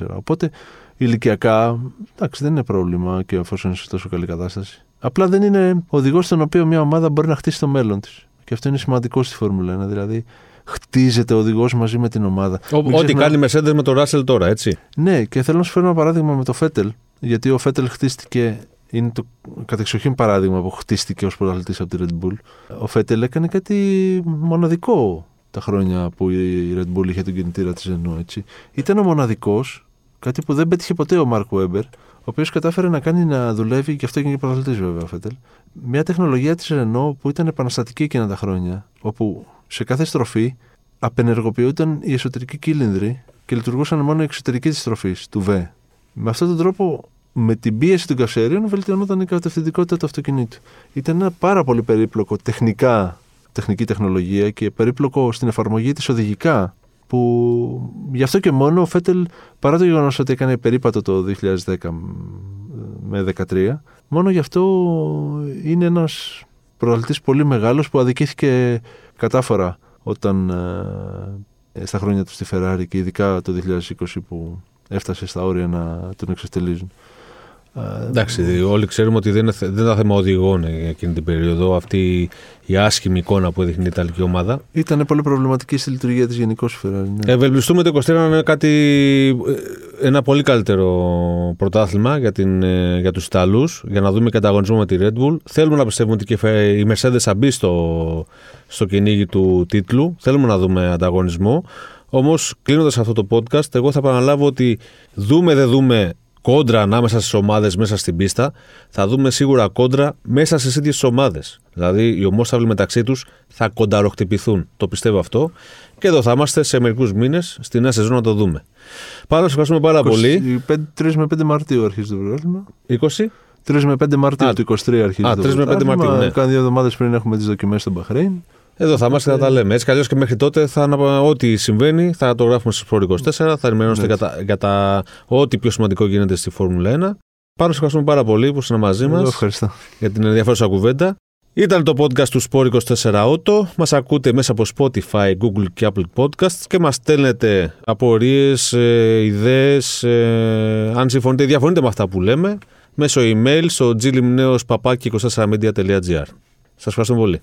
43-44. Οπότε ηλικιακά εντάξει, δεν είναι πρόβλημα και εφόσον είσαι σε τόσο καλή κατάσταση. Απλά δεν είναι οδηγός στον οποίο μια ομάδα μπορεί να χτίσει το μέλλον της. Και αυτό είναι σημαντικό στη Φόρμουλα 1. Δηλαδή, χτίζεται ο οδηγός μαζί με την ομάδα. Ό,τι κάνει η Mercedes με τον Ράσελ τώρα, έτσι. Ναι, και θέλω να σου φέρω ένα παράδειγμα με το Φέτελ. Γιατί ο Φέτελ χτίστηκε είναι το κατεξοχήν παράδειγμα που χτίστηκε ως πρωταθλητής από τη Red Bull. Ο Φέτελ έκανε κάτι μοναδικό τα χρόνια που η Red Bull είχε τον κινητήρα της Renault. Έτσι. Ήταν ο μοναδικός, κάτι που δεν πέτυχε ποτέ ο Μάρκ Βέμπερ, ο οποίος κατάφερε να κάνει να δουλεύει, και αυτό έγινε και πρωταθλητής βέβαια ο Φέτελ, μια τεχνολογία της Renault που ήταν επαναστατική εκείνα τα χρόνια, όπου σε κάθε στροφή απενεργοποιούνταν οι εσωτερικοί κύλινδροι και λειτουργούσαν μόνο η εξωτερική της στροφής, του V. Με αυτόν τον τρόπο με την πίεση των καυσαερίων βελτιωνόταν η κατευθυντικότητα του αυτοκινήτου. Ήταν ένα πάρα πολύ περίπλοκο τεχνικά, τεχνική τεχνολογία και περίπλοκο στην εφαρμογή της οδηγικά που γι' αυτό και μόνο ο Φέτελ παρά το γεγονός ότι έκανε περίπατο το 2010 με 2013 μόνο γι' αυτό είναι ένας πρωταθλητής πολύ μεγάλος που αδικήθηκε κατάφορα όταν ε, στα χρόνια του στη Φεράρι και ειδικά το 2020 που έφτασε στα όρια να τον εξαστελίζουν. Εντάξει, όλοι ξέρουμε ότι δεν, δεν ήταν θέμα οδηγών εκείνη την περίοδο. Αυτή η άσχημη εικόνα που έδειχνε η Ιταλική ομάδα. Ήταν πολύ προβληματική στη λειτουργία της γενικώ Φεράρι. Ναι. Ευελπιστούμε το 23 να είναι κάτι, ε, ένα πολύ καλύτερο πρωτάθλημα για, την, ε, για τους Ιταλούς, για να δούμε και ανταγωνισμό με τη Red Bull. Θέλουμε να πιστεύουμε ότι και η Mercedes θα μπει στο, στο κυνήγι του τίτλου. Θέλουμε να δούμε ανταγωνισμό. Όμως, κλείνοντας αυτό το podcast, εγώ θα επαναλάβω ότι δούμε δεν δούμε κόντρα ανάμεσα στις ομάδες μέσα στην πίστα, θα δούμε σίγουρα κόντρα μέσα στις ίδιες ομάδες. Δηλαδή, οι ομόσταυλοι μεταξύ τους θα κονταροχτυπηθούν. Το πιστεύω αυτό. Και εδώ θα είμαστε σε μερικούς μήνες στη νέα σεζόν να το δούμε. Πάρα σας ευχαριστούμε πάρα 20, πολύ. 3 με 5 Μαρτίου αρχίζει το πρόγραμμα. 20. 3 με 5 Μαρτίου του 23 αρχίζει Α, το 3 με 5 Μαρτίου. Ναι. Κάνα δύο εβδομάδες πριν έχουμε τις δοκιμές στο Μπαχρέιν. Εδώ θα είμαστε και θα τα λέμε. Έτσι κι και μέχρι τότε θα ό,τι συμβαίνει θα το γράφουμε στο Sport 24. Θα ενημερώνεστε για, τα, για τα, ό,τι πιο σημαντικό γίνεται στη Φόρμουλα 1. Πάνω σε ευχαριστούμε πάρα πολύ που είστε μαζί μας για την ενδιαφέρουσα κουβέντα. Ήταν το podcast του Sport 24 Auto. Μας ακούτε μέσα από Spotify, Google και Apple Podcasts και μας στέλνετε απορίες, ε, ιδέες, ε, αν συμφωνείτε ή διαφωνείτε με αυτά που λέμε, μέσω email στο glimneospapaki24media.gr. Σας ευχαριστούμε πολύ.